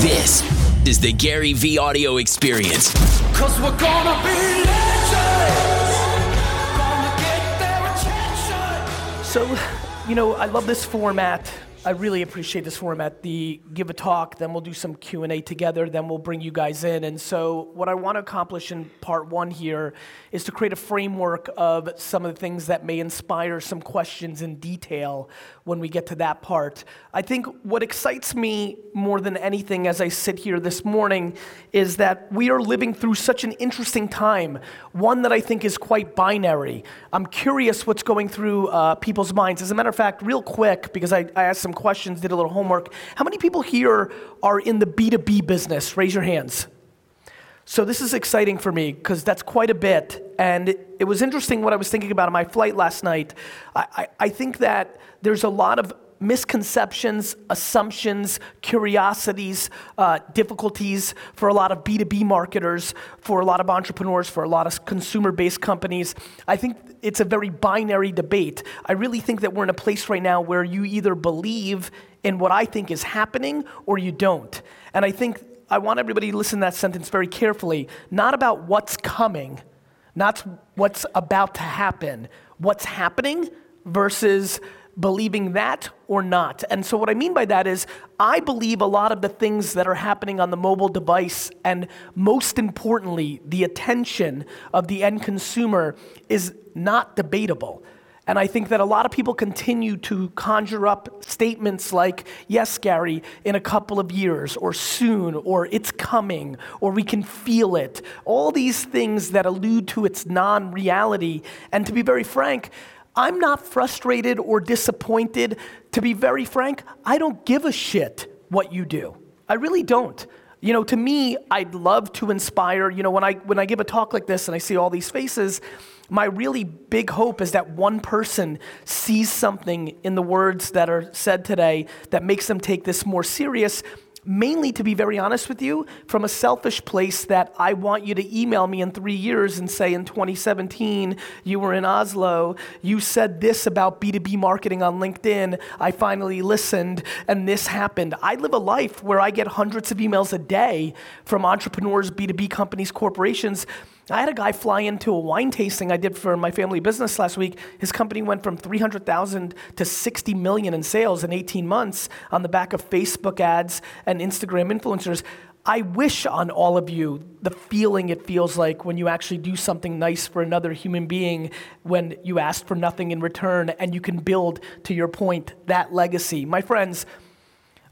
This is the GaryVee audio experience. Cause we're gonna be legends. Gonna get their attention. So, you know, I love this format. I really appreciate this format. The give a talk, then we'll do some Q and A together, then we'll bring you guys in. And so, what I want to accomplish in part one here is to create a framework of some of the things that may inspire some questions in detail when we get to that part. I think what excites me more than anything as I sit here this morning is that we are living through such an interesting time, one that I think is quite binary. I'm curious what's going through uh, people's minds. As a matter of fact, real quick, because I, I asked some questions, did a little homework. How many people here are in the B2B business? Raise your hands. So this is exciting for me because that's quite a bit. And it, it was interesting what I was thinking about on my flight last night. I, I, I think that there's a lot of misconceptions, assumptions, curiosities, uh, difficulties for a lot of B2B marketers, for a lot of entrepreneurs, for a lot of consumer based companies. I think it's a very binary debate. I really think that we're in a place right now where you either believe in what I think is happening or you don't. And I think I want everybody to listen to that sentence very carefully. Not about what's coming, not what's about to happen, what's happening versus believing that or not. And so, what I mean by that is, I believe a lot of the things that are happening on the mobile device, and most importantly, the attention of the end consumer, is not debatable. And I think that a lot of people continue to conjure up statements like, yes, Gary, in a couple of years, or soon, or it's coming, or we can feel it. All these things that allude to its non reality. And to be very frank, I'm not frustrated or disappointed. To be very frank, I don't give a shit what you do. I really don't. You know, to me, I'd love to inspire. You know, when I when I give a talk like this and I see all these faces, my really big hope is that one person sees something in the words that are said today that makes them take this more serious mainly to be very honest with you, from a selfish place that I want you to email me in three years and say, in 2017, you were in Oslo, you said this about B2B marketing on LinkedIn, I finally listened, and this happened. I live a life where I get hundreds of emails a day from entrepreneurs, B2B companies, corporations I had a guy fly into a wine tasting I did for my family business last week. His company went from 300,000 to 60 million in sales in 18 months on the back of Facebook ads and Instagram influencers. I wish on all of you the feeling it feels like when you actually do something nice for another human being, when you ask for nothing in return and you can build, to your point, that legacy. My friends,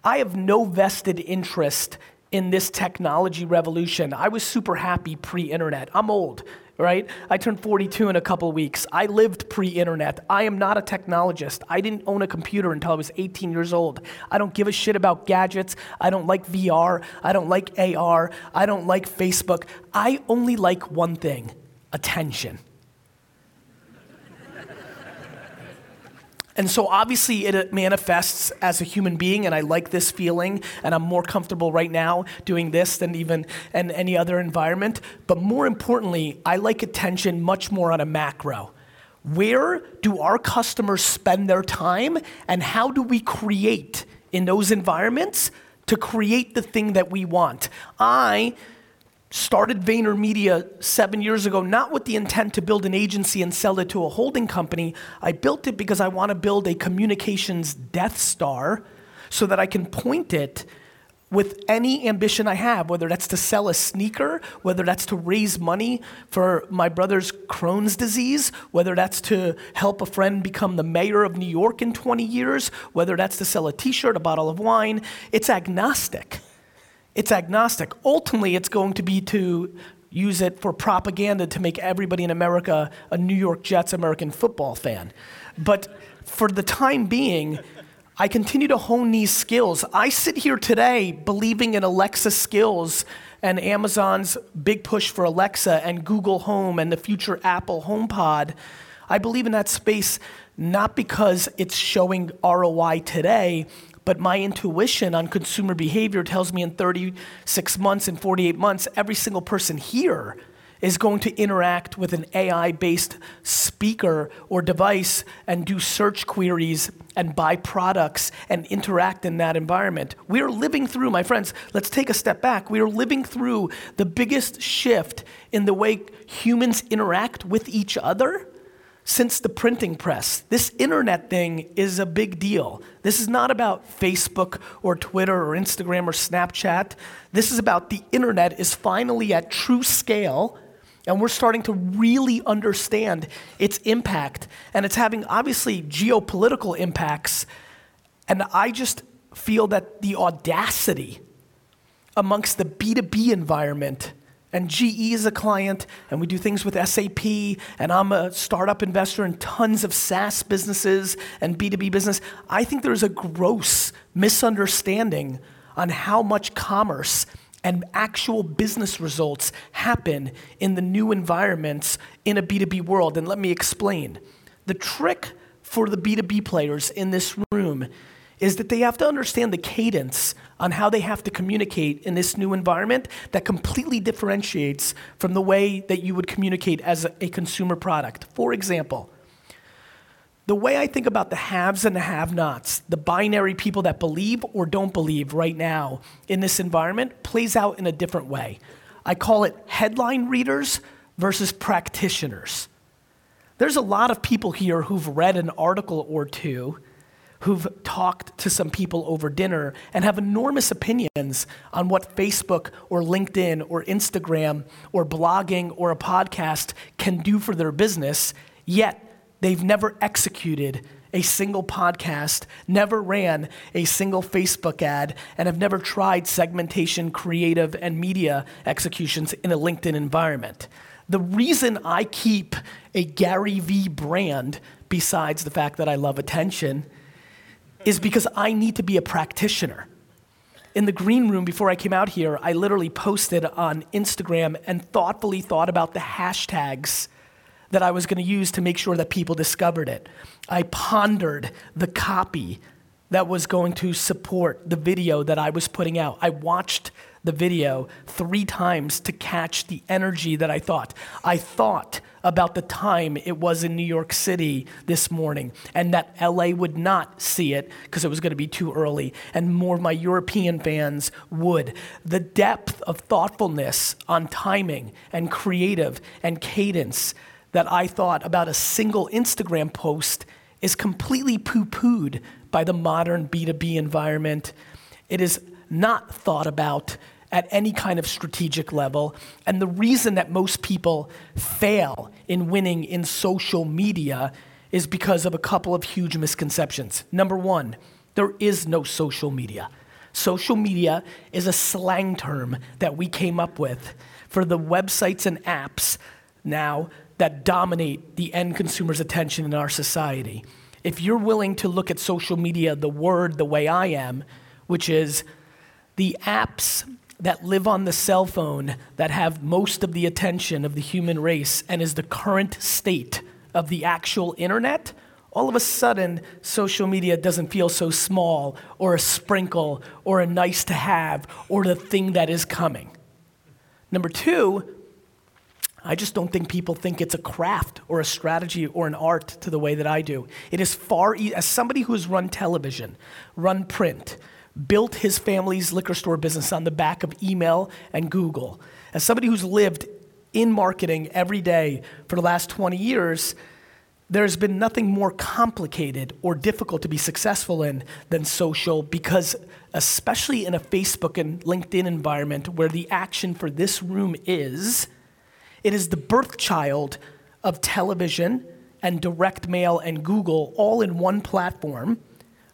I have no vested interest in this technology revolution. I was super happy pre internet. I'm old, right? I turned 42 in a couple weeks. I lived pre internet. I am not a technologist. I didn't own a computer until I was 18 years old. I don't give a shit about gadgets. I don't like VR. I don't like AR. I don't like Facebook. I only like one thing attention. And so obviously it uh, manifests as a human being, and I like this feeling, and I'm more comfortable right now doing this than even in any other environment. But more importantly, I like attention much more on a macro. Where do our customers spend their time, and how do we create in those environments to create the thing that we want? I started VaynerMedia seven years ago, not with the intent to build an agency and sell it to a holding company. I built it because I want to build a communications Death Star so that I can point it with any ambition I have, whether that's to sell a sneaker, whether that's to raise money for my brother's Crohn's disease, whether that's to help a friend become the mayor of New York in 20 years, whether that's to sell a t shirt, a bottle of wine. It's agnostic. It's agnostic. Ultimately, it's going to be to use it for propaganda to make everybody in America a New York Jets American football fan. But for the time being, I continue to hone these skills. I sit here today believing in Alexa skills and Amazon's big push for Alexa and Google Home and the future Apple HomePod. I believe in that space not because it's showing ROI today, but my intuition on consumer behavior tells me in 36 months and 48 months, every single person here is going to interact with an AI based speaker or device and do search queries and buy products and interact in that environment. We are living through, my friends, let's take a step back. We are living through the biggest shift in the way humans interact with each other since the printing press. This internet thing is a big deal. This is not about Facebook or Twitter or Instagram or Snapchat. This is about the internet is finally at true scale and we're starting to really understand its impact and it's having obviously geopolitical impacts and I just feel that the audacity amongst the B2B environment and GE is a client, and we do things with SAP, and I'm a startup investor in tons of SaaS businesses and B2B business. I think there's a gross misunderstanding on how much commerce and actual business results happen in the new environments in a B2B world. And let me explain. The trick for the B2B players in this room is that they have to understand the cadence on how they have to communicate in this new environment that completely differentiates from the way that you would communicate as a, consumer product. For example, the way I think about the haves and the have nots, the binary people that believe or don't believe right now in this environment, plays out in a different way. I call it headline readers versus practitioners. There's a lot of people here who've read an article or two who've talked to some people over dinner and have enormous opinions on what Facebook or LinkedIn or Instagram or blogging or a podcast can do for their business, yet they've never executed a single podcast, never ran a single Facebook ad, and have never tried segmentation, creative, and media executions in a LinkedIn environment. The reason I keep a Gary Vee brand, besides the fact that I love attention, is because I need to be a practitioner. In the green room before I came out here, I literally posted on Instagram and thoughtfully thought about the hashtags that I was going to use to make sure that people discovered it. I pondered the copy that was going to support the video that I was putting out. I watched the video three times to catch the energy that I thought. I thought about the time it was in New York City this morning and that LA would not see it because it was going to be too early and more of my European fans would. The depth of thoughtfulness on timing and creative and cadence that I thought about a single Instagram post is completely poo pooed by the modern B2B environment. It is not thought about at any kind of strategic level. And the reason that most people fail in winning in social media is because of a couple of huge misconceptions. Number one, there is no social media. Social media is a slang term that we came up with for the websites and apps now that dominate the end consumer's attention in our society. If you're willing to look at social media, the word, the way I am, which is the apps that live on the cell phone that have most of the attention of the human race and is the current state of the actual internet, all of a sudden, social media doesn't feel so small or a sprinkle or a nice to have or the thing that is coming. Number two, I just don't think people think it's a craft or a strategy or an art to the way that I do. It is far, e- as somebody who has run television, run print, built his family's liquor store business on the back of email and Google. As somebody who's lived in marketing every day for the last 20 years, there's been nothing more complicated or difficult to be successful in than social because, especially in a Facebook and LinkedIn environment where the action for this room is, it is the birth child of television and direct mail and Google all in one platform.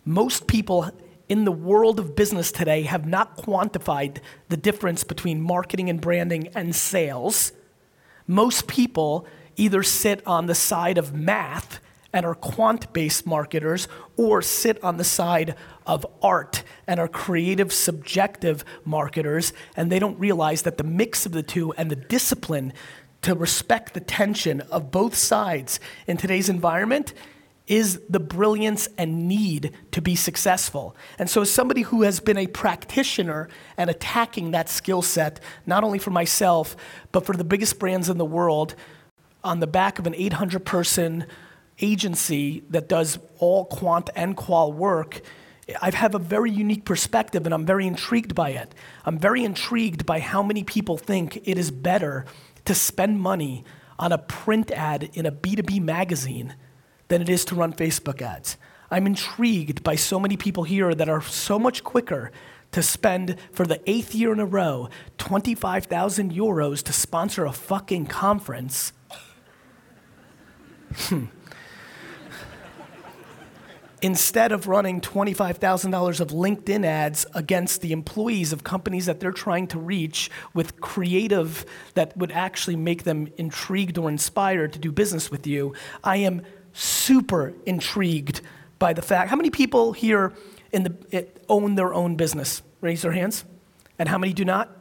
Most people in the world of business today have not quantified the difference between marketing and branding and sales. Most people either sit on the side of math and are quant based marketers or sit on the side of art and are creative, subjective marketers, and they don't realize that the mix of the two and the discipline to respect the tension of both sides in today's environment is the brilliance and need to be successful. And so, as somebody who has been a practitioner and attacking that skill set, not only for myself, but for the biggest brands in the world, on the back of an 800 person agency that does all quant and qual work, I have a very unique perspective and I'm very intrigued by it. I'm very intrigued by how many people think it is better to spend money on a print ad in a B2B magazine than it is to run Facebook ads. I'm intrigued by so many people here that are so much quicker to spend for the eighth year in a row 25,000 euros to sponsor a fucking conference. Hmm instead of running $25,000 of LinkedIn ads against the employees of companies that they're trying to reach with creative that would actually make them intrigued or inspired to do business with you, I am super intrigued by the fact. How many people here in the, it, own their own business? Raise their hands. And how many do not?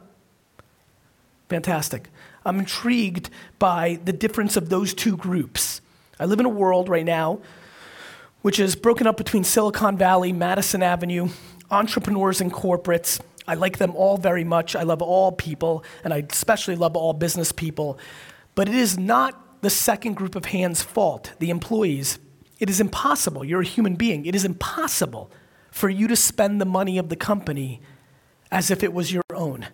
Fantastic. I'm intrigued by the difference of those two groups. I live in a world right now which is broken up between Silicon Valley, Madison Avenue, entrepreneurs and corporates. I like them all very much. I love all people, and I especially love all business people. But it is not the second group of hands' fault, the employees. It is impossible. You're a human being. It is impossible for you to spend the money of the company as if it was your own.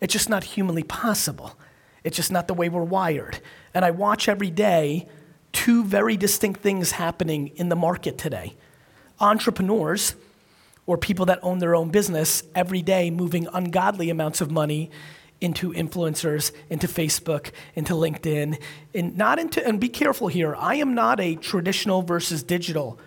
It's just not humanly possible. It's just not the way we're wired. And I watch every day two very distinct things happening in the market today entrepreneurs, or people that own their own business, every day moving ungodly amounts of money into influencers, into Facebook, into LinkedIn, and not into, and be careful here, I am not a traditional versus digital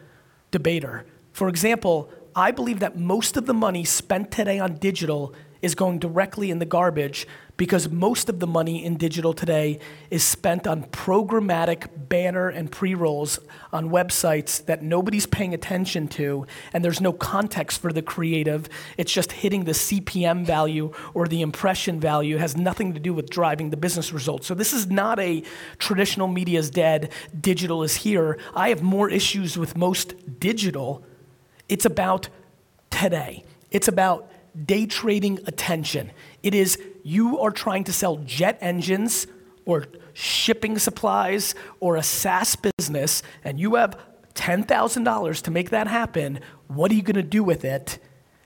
debater. For example, I believe that most of the money spent today on digital is going directly in the garbage because most of the money in digital today is spent on programmatic banner and pre rolls on websites that nobody's paying attention to, and there's no context for the creative. It's just hitting the CPM value or the impression value. It has nothing to do with driving the business results. So, this is not a traditional media is dead, digital is here. I have more issues with most digital. It's about today, it's about day trading attention. It is you are trying to sell jet engines or shipping supplies or a SaaS business, and you have $10,000 to make that happen, what are you going to do with it?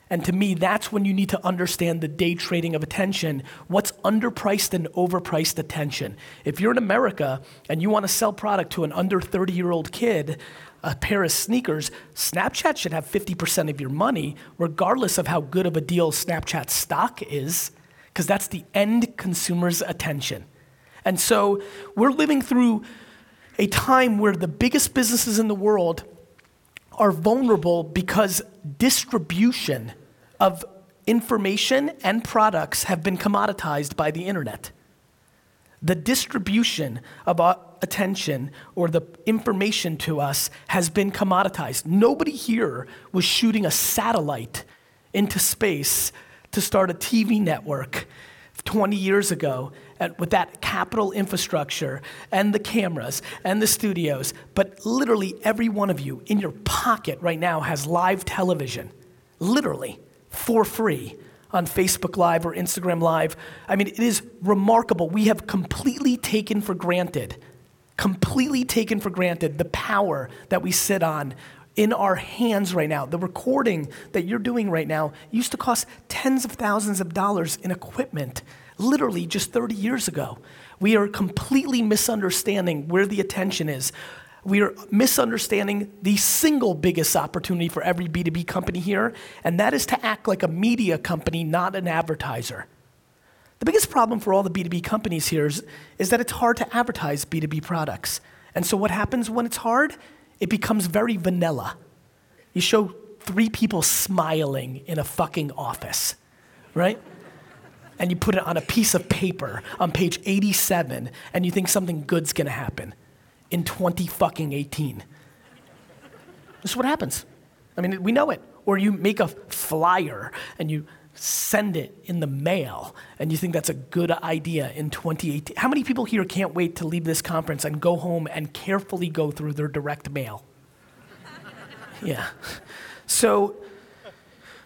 And to me, that's when you need to understand the day trading of attention. What's underpriced and overpriced attention? If you're in America and you want to sell product to an under 30 year old kid, a pair of sneakers, Snapchat should have 50% of your money, regardless of how good of a deal Snapchat stock is because that's the end consumer's attention. And so we're living through a time where the biggest businesses in the world are vulnerable because distribution of information and products have been commoditized by the internet. The distribution of attention or the information to us has been commoditized. Nobody here was shooting a satellite into space to start a TV network 20 years ago at, with that capital infrastructure and the cameras and the studios. But literally, every one of you in your pocket right now has live television, literally for free on Facebook Live or Instagram Live. I mean, it is remarkable. We have completely taken for granted, completely taken for granted the power that we sit on in our hands right now. The recording that you're doing right now used to cost tens of thousands of dollars in equipment, literally just 30 years ago. We are completely misunderstanding where the attention is. We are misunderstanding the single biggest opportunity for every B2B company here, and that is to act like a media company, not an advertiser. The biggest problem for all the B2B companies here is, is that it's hard to advertise B2B products. And so, what happens when it's hard? it becomes very vanilla. You show three people smiling in a fucking office, right? And you put it on a piece of paper on page 87, and you think something good's gonna happen in 20 fucking 18. This is what happens. I mean, we know it. Or you make a flyer and you send it in the mail and you think that's a good idea in 2018. How many people here can't wait to leave this conference and go home and carefully go through their direct mail? Yeah. So,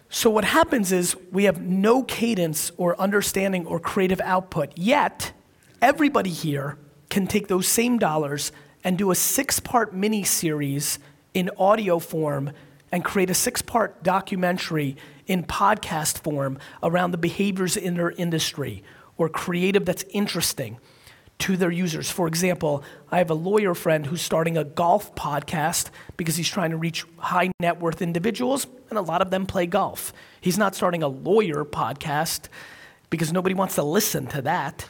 so what happens is we have no cadence or understanding or creative output. Yet, everybody here can take those same dollars and do a six-part mini series in audio form and create a six-part documentary in podcast form around the behaviors in their industry or creative that's interesting to their users. For example, I have a lawyer friend who's starting a golf podcast because he's trying to reach high net worth individuals, and a lot of them play golf. He's not starting a lawyer podcast because nobody wants to listen to that.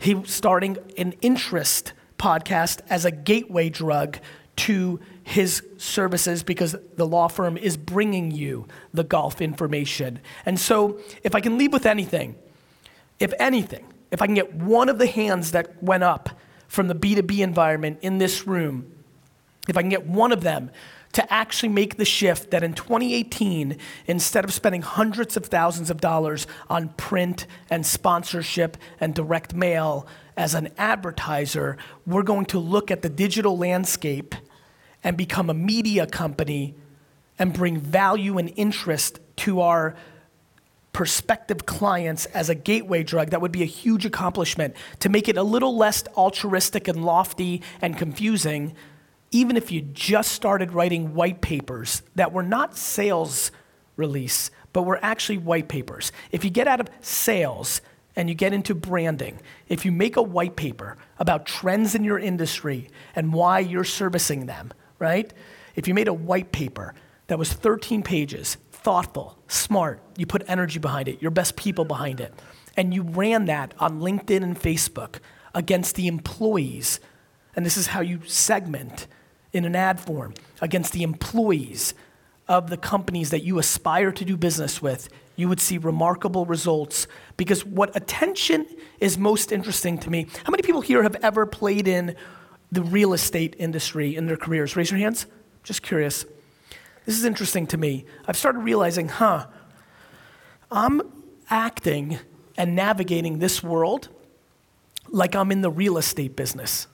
He's starting an interest podcast as a gateway drug to his services because the law firm is bringing you the golf information. And so, if I can leave with anything, if anything, if I can get one of the hands that went up from the B2B environment in this room, if I can get one of them to actually make the shift that in 2018, instead of spending hundreds of thousands of dollars on print and sponsorship and direct mail as an advertiser, we're going to look at the digital landscape and become a media company and bring value and interest to our prospective clients as a gateway drug, that would be a huge accomplishment to make it a little less altruistic and lofty and confusing, even if you just started writing white papers that were not sales release, but were actually white papers. If you get out of sales and you get into branding, if you make a white paper about trends in your industry and why you're servicing them, right? If you made a white paper that was 13 pages thoughtful, smart, you put energy behind it, your best people behind it, and you ran that on LinkedIn and Facebook against the employees, and this is how you segment in an ad form against the employees of the companies that you aspire to do business with, you would see remarkable results. Because what attention is most interesting to me, how many people here have ever played in the real estate industry in their careers? Raise your hands. Just curious. This is interesting to me. I've started realizing, huh, I'm acting and navigating this world like I'm in the real estate business.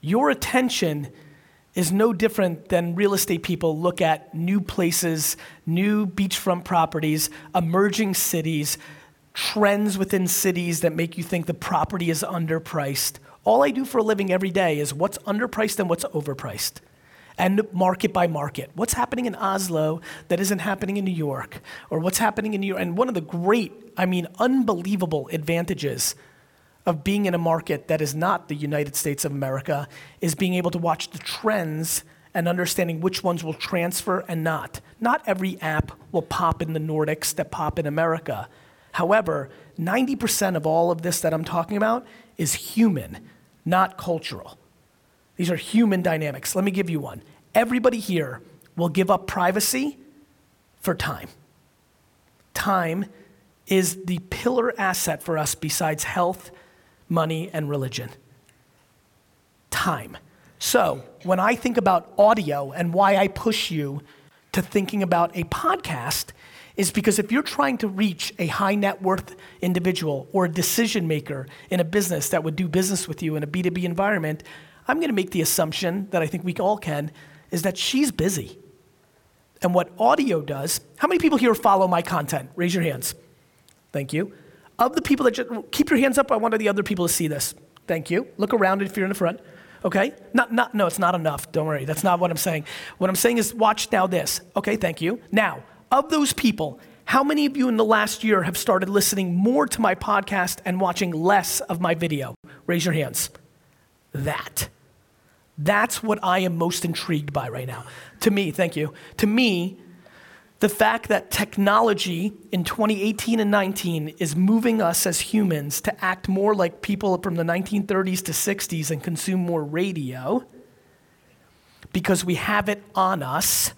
Your attention is no different than real estate people look at new places, new beachfront properties, emerging cities, trends within cities that make you think the property is underpriced. All I do for a living every day is what's underpriced and what's overpriced and market by market. What's happening in Oslo that isn't happening in New York? Or what's happening in New York? And one of the great, I mean, unbelievable advantages of being in a market that is not the United States of America is being able to watch the trends and understanding which ones will transfer and not. Not every app will pop in the Nordics that pop in America. However, 90% of all of this that I'm talking about is human, not cultural. These are human dynamics. Let me give you one. Everybody here will give up privacy for time. Time is the pillar asset for us besides health, money, and religion. Time. So, when I think about audio and why I push you to thinking about a podcast, is because if you're trying to reach a high net worth individual or a decision maker in a business that would do business with you in a B2B environment, I'm going to make the assumption that I think we all can is that she's busy. And what audio does, how many people here follow my content? Raise your hands. Thank you. Of the people that just, keep your hands up, I want the other people to see this. Thank you. Look around if you're in the front. Okay? Not, not, no, it's not enough. Don't worry. That's not what I'm saying. What I'm saying is watch now this. Okay, thank you. Now, of those people, how many of you in the last year have started listening more to my podcast and watching less of my video? Raise your hands. That. That's what I am most intrigued by right now. To me, thank you. To me, the fact that technology in 2018 and 19 is moving us as humans to act more like people from the 1930s to 60s and consume more radio because we have it on us,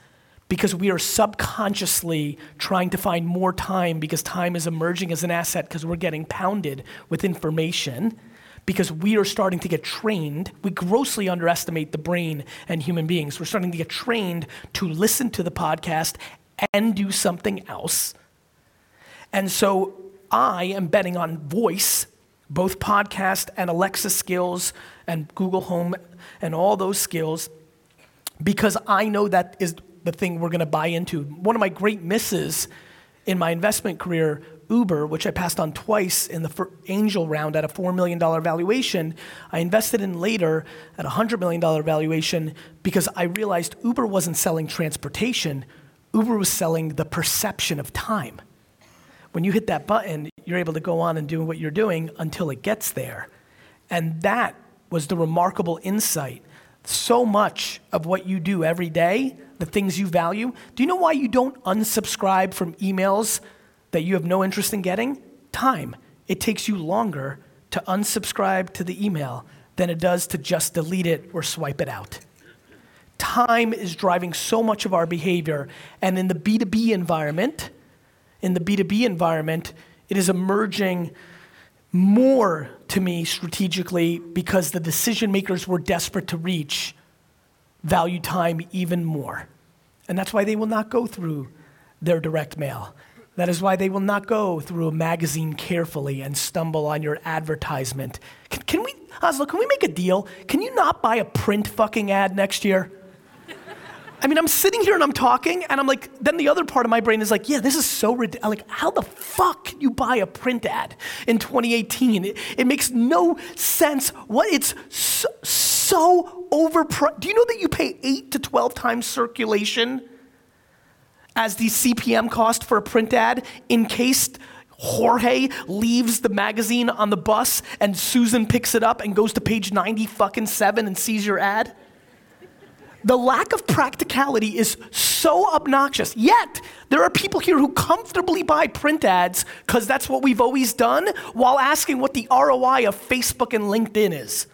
because we are subconsciously trying to find more time because time is emerging as an asset because we're getting pounded with information because we are starting to get trained. We grossly underestimate the brain and human beings. We're starting to get trained to listen to the podcast and do something else. And so I am betting on voice, both podcast and Alexa skills and Google Home and all those skills, because I know that is the thing we're going to buy into. One of my great misses in my investment career, Uber, which I passed on twice in the angel round at a $4 million valuation, I invested in later at a $100 million valuation because I realized Uber wasn't selling transportation, Uber was selling the perception of time. When you hit that button, you're able to go on and do what you're doing until it gets there. And that was the remarkable insight. So much of what you do every day, the things you value, do you know why you don't unsubscribe from emails that you have no interest in getting? Time. It takes you longer to unsubscribe to the email than it does to just delete it or swipe it out. Time is driving so much of our behavior. And in the B2B environment, in the B2B environment, it is emerging more to me strategically because the decision makers we're desperate to reach value time even more. And that's why they will not go through their direct mail. That is why they will not go through a magazine carefully and stumble on your advertisement. Can, can we, Oslo, can we make a deal? Can you not buy a print fucking ad next year? I mean, I'm sitting here and I'm talking, and I'm like, then the other part of my brain is like, yeah, this is so ridiculous. Like, how the fuck can you buy a print ad in 2018? It, it makes no sense. What it's so, so overpriced. Do you know that you pay eight to 12 times circulation as the CPM cost for a print ad in case Jorge leaves the magazine on the bus and Susan picks it up and goes to page 90 fucking seven and sees your ad? The lack of practicality is so obnoxious. Yet, there are people here who comfortably buy print ads because that's what we've always done while asking what the ROI of Facebook and LinkedIn is.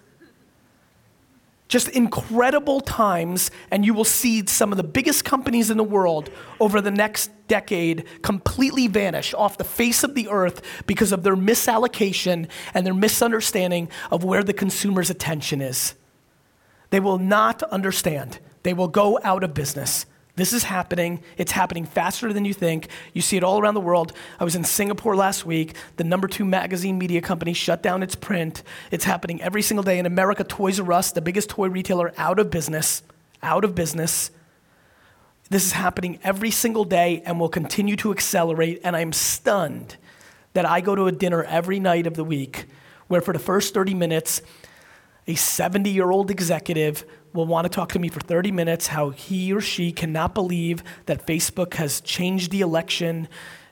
Just incredible times, and you will see some of the biggest companies in the world over the next decade completely vanish off the face of the earth because of their misallocation and their misunderstanding of where the consumer's attention is. They will not understand. They will go out of business. This is happening. It's happening faster than you think. You see it all around the world. I was in Singapore last week. The number two magazine media company shut down its print. It's happening every single day. In America, Toys R Us, the biggest toy retailer, out of business. Out of business. This is happening every single day and will continue to accelerate. And I'm stunned that I go to a dinner every night of the week where, for the first 30 minutes, a 70 year old executive will want to talk to me for 30 minutes how he or she cannot believe that Facebook has changed the election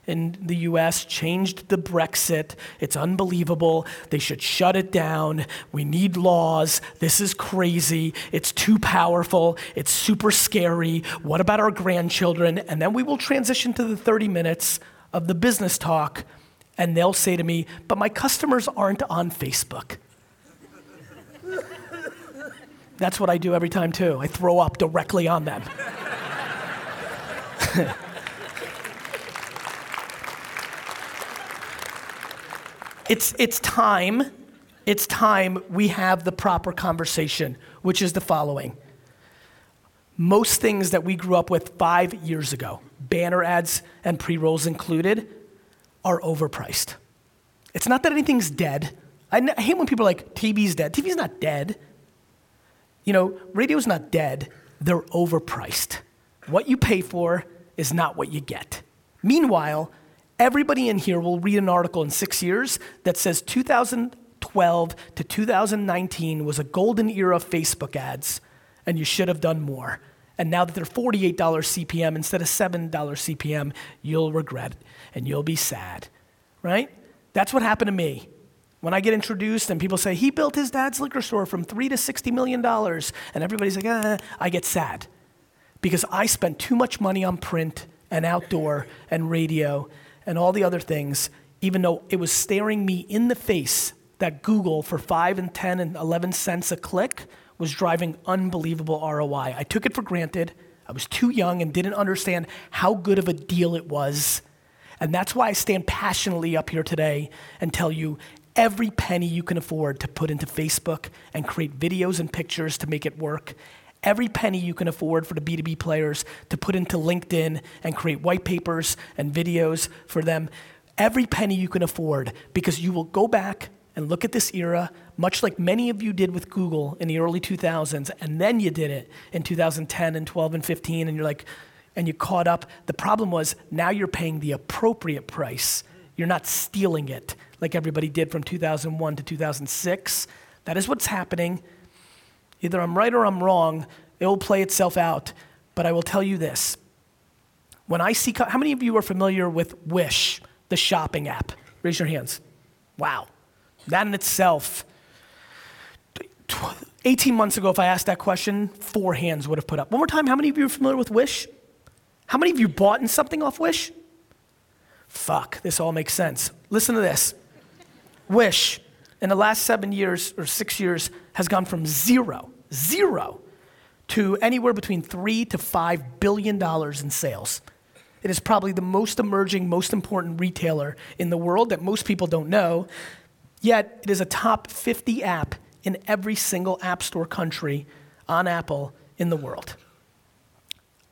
in the US, changed the Brexit. It's unbelievable. They should shut it down. We need laws. This is crazy. It's too powerful. It's super scary. What about our grandchildren? And then we will transition to the 30 minutes of the business talk, and they'll say to me, But my customers aren't on Facebook. That's what I do every time, too. I throw up directly on them. it's, it's time, it's time we have the proper conversation, which is the following. Most things that we grew up with five years ago, banner ads and pre rolls included, are overpriced. It's not that anything's dead. I, hate when people are like, TV's dead. TV's not dead. You know, radio's not dead, they're overpriced. What you pay for is not what you get. Meanwhile, everybody in here will read an article in six years that says 2012 to 2019 was a golden era of Facebook ads, and you should have done more. And now that they're $48 CPM instead of $7 CPM, you'll regret it and you'll be sad, right? That's what happened to me. When I get introduced and people say, he built his dad's liquor store from three to $60 million, and everybody's like, ah, I get sad because I spent too much money on print and outdoor and radio and all the other things, even though it was staring me in the face that Google for 5 and 10 and 11 cents a click was driving unbelievable ROI. I took it for granted. I was too young and didn't understand how good of a deal it was. And that's why I stand passionately up here today and tell you every penny you can afford to put into Facebook and create videos and pictures to make it work. Every penny you can afford for the B2B players to put into LinkedIn and create white papers and videos for them. Every penny you can afford because you will go back and look at this era, much like many of you did with Google in the early 2000s, and then you did it in 2010 and 12 and 15, and you're like, and you caught up. The problem was now you're paying the appropriate price. You're not stealing it like everybody did from 2001 to 2006. That is what's happening. Either I'm right or I'm wrong. It will play itself out. But I will tell you this. When I see, how many of you are familiar with Wish, the shopping app? Raise your hands. Wow. That in itself, 18 months ago, if I asked that question, four hands would have put up. One more time, how many of you are familiar with Wish? How many of you bought in something off Wish? Fuck, this all makes sense. Listen to this. Wish, in the last seven years or six years, has gone from zero, zero, to anywhere between three to five billion dollars in sales. It is probably the most emerging, most important retailer in the world that most people don't know. Yet, it is a top 50 app in every single App Store country on Apple in the world.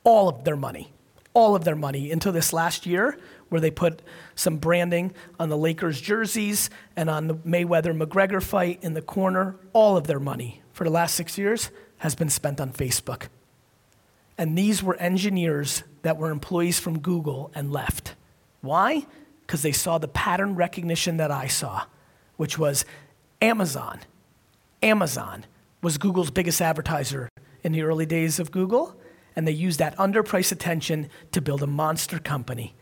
All of their money, all of their money until this last year, where they put some branding on the Lakers jerseys and on the Mayweather McGregor fight in the corner. All of their money for the last six years has been spent on Facebook. And these were engineers that were employees from Google and left. Why? Because they saw the pattern recognition that I saw, which was Amazon. Amazon was Google's biggest advertiser in the early days of Google, and they used that underpriced attention to build a monster company.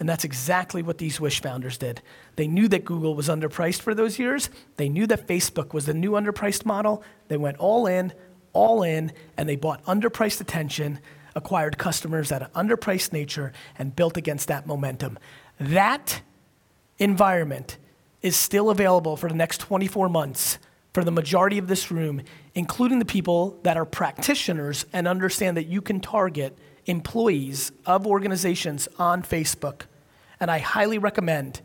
And that's exactly what these Wish founders did. They knew that Google was underpriced for those years. They knew that Facebook was the new underpriced model. They went all in, all in, and they bought underpriced attention, acquired customers at an underpriced nature, and built against that momentum. That environment is still available for the next 24 months for the majority of this room, including the people that are practitioners and understand that you can target employees of organizations on Facebook. And I highly recommend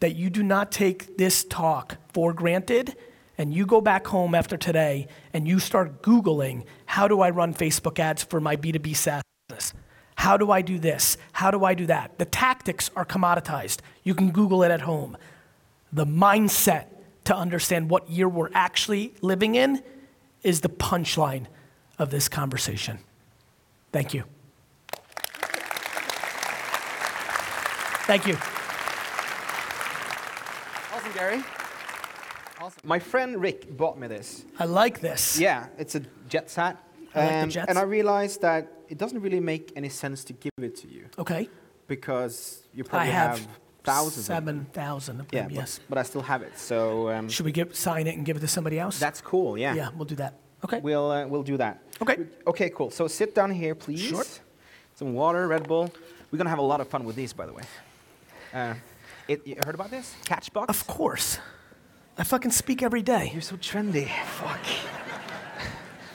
that you do not take this talk for granted and you go back home after today and you start Googling, how do I run Facebook ads for my B2B SaaS business? How do I do this? How do I do that? The tactics are commoditized. You can Google it at home. The mindset to understand what year we're actually living in is the punchline of this conversation. Thank you. Thank you. Awesome, Gary. Awesome. My friend Rick bought me this. I like this. Yeah, it's a Jets hat. I like the Um, Jets. And I realized that it doesn't really make any sense to give it to you Okay. because you I probably have, have, thousands. of them. 7,000 of Yeah, them, but, yes. but I still have it. So um, Should we give, sign it and give it to somebody else? that's cool. Yeah. yeah, we'll do that. Okay. We'll uh, we'll do that. Okay. Okay. Cool. So sit down here, please. Sure. Some water, Red Bull. We're gonna have a lot of fun with these, by the way. Uh, it, you heard about this? Catchbox. Of course. I fucking speak every day. You're so trendy. Fuck.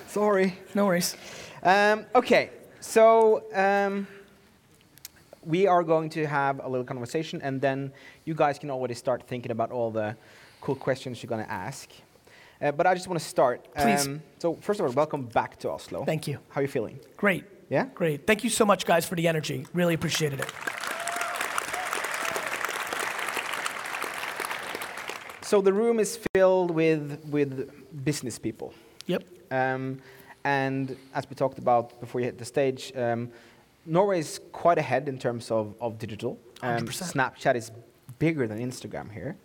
Sorry. No worries. Um, okay, so um, we are going to have a little conversation, and then you guys can already start thinking about all the cool questions you're going to ask. Uh, but I just want to start. Please. Um, so first of all, welcome back to Oslo. Thank you. How are you feeling? Great. Yeah? Great. Thank you so much, guys, for the energy. Really appreciated it. So the room is filled with with business people. Yep. Um, and as we talked about before you hit the stage, um, Norway is quite ahead in terms of, of digital. Um, 100%. Snapchat is bigger than Instagram here.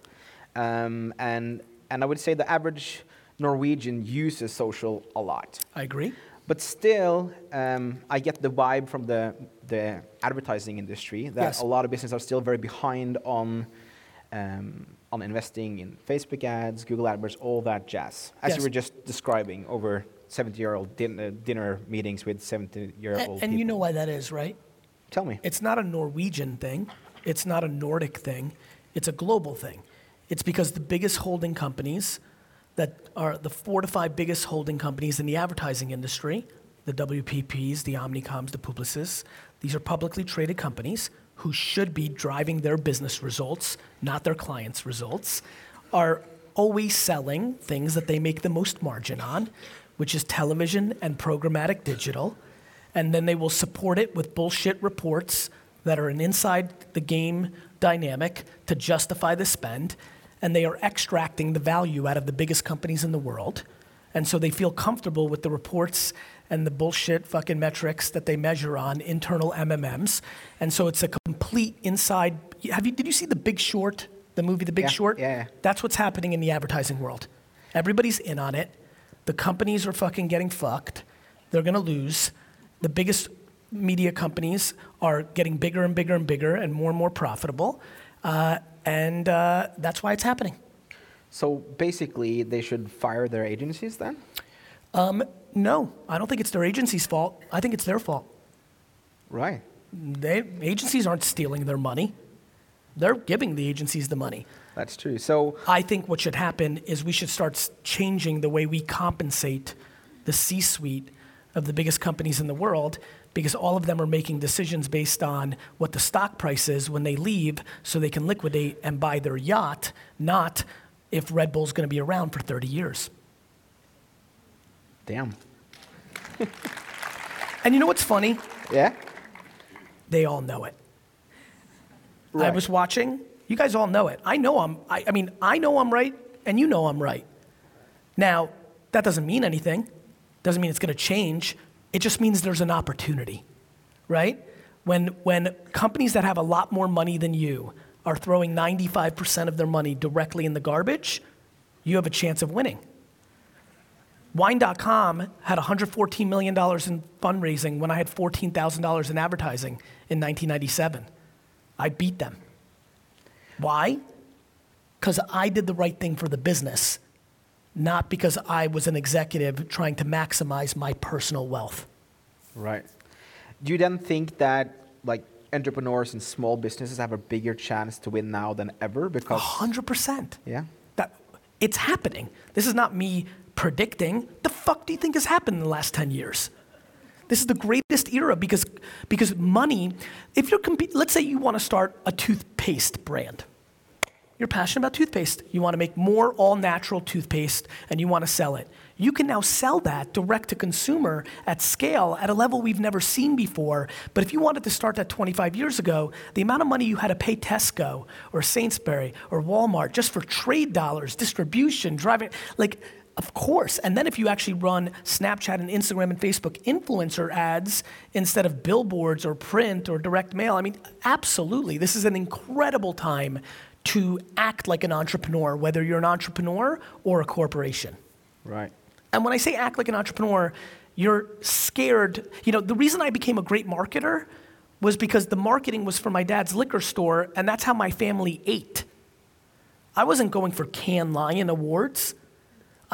Um, and, and I would say the average Norwegian uses social a lot. I agree. But still, um, I get the vibe from the, the advertising industry that Yes. a lot of businesses are still very behind on, um, on investing in Facebook ads, Google AdWords, all that jazz. As Yes. you were just describing over 70 year old din- uh, dinner meetings with 70 year And, old and people. you know why that is, right? Tell me. It's not a Norwegian thing. It's not a Nordic thing. It's a global thing. It's because the biggest holding companies that are the four to five biggest holding companies in the advertising industry, the WPPs, the Omnicoms, the Publicis, these are publicly traded companies who should be driving their business results, not their clients' results, are always selling things that they make the most margin on, which is television and programmatic digital and then they will support it with bullshit reports that are an inside the game dynamic to justify the spend. and they are extracting the value out of the biggest companies in the world. And so they feel comfortable with the reports and the bullshit fucking metrics that they measure on internal MMMs. And so it's a complete inside. Have you, did you see The Big Short, the movie The Big Yeah, Short? yeah, yeah. That's what's happening in the advertising world. Everybody's in on it. The companies are fucking getting fucked. They're gonna lose. The biggest media companies are getting bigger and bigger and bigger and more and more profitable. Uh, and uh, that's why it's happening. So basically, they should fire their agencies then? No, I don't think it's their agency's fault. I think it's their fault. Right. They, agencies aren't stealing their money. They're giving the agencies the money. That's true. So, I think what should happen is we should start changing the way we compensate the C suite of the biggest companies in the world because all of them are making decisions based on what the stock price is when they leave so they can liquidate and buy their yacht, not if Red Bull's going to be around for 30 years. damn. And you know what's funny? Yeah? They all know it. I was watching. You guys all know it. I know I'm. I, I mean, I know I'm right, and you know I'm right. Now, that doesn't mean anything. Doesn't mean it's going to change. It just means there's an opportunity, right? When when companies that have a lot more money than you are throwing 95% of their money directly in the garbage, you have a chance of winning. Wine.com had $114 million in fundraising when I had $14,000 in advertising in 1997. I beat them. Why? Because I did the right thing for the business, not because I was an executive trying to maximize my personal wealth. Right. Do you then think that like entrepreneurs and small businesses have a bigger chance to win now than ever because 100%. yeah. That, it's happening. This is not me predicting. The fuck do you think has happened in the last 10 years? This is the greatest era because, because money, if you're, let's say you want to start a toothpaste brand. You're passionate about toothpaste. You want to make more all natural toothpaste and you want to sell it. You can now sell that direct to consumer at scale at a level we've never seen before. But if you wanted to start that 25 years ago, the amount of money you had to pay Tesco or Sainsbury or Walmart just for trade dollars, distribution, driving, like, of course. And then if you actually run Snapchat and Instagram and Facebook influencer ads instead of billboards or print or direct mail, I mean, absolutely. This is an incredible time to act like an entrepreneur, whether you're an entrepreneur or a corporation. Right. And when I say act like an entrepreneur, you're scared. You know, the reason I became a great marketer was because the marketing was for my dad's liquor store, and that's how my family ate. I wasn't going for Cannes Lion Awards.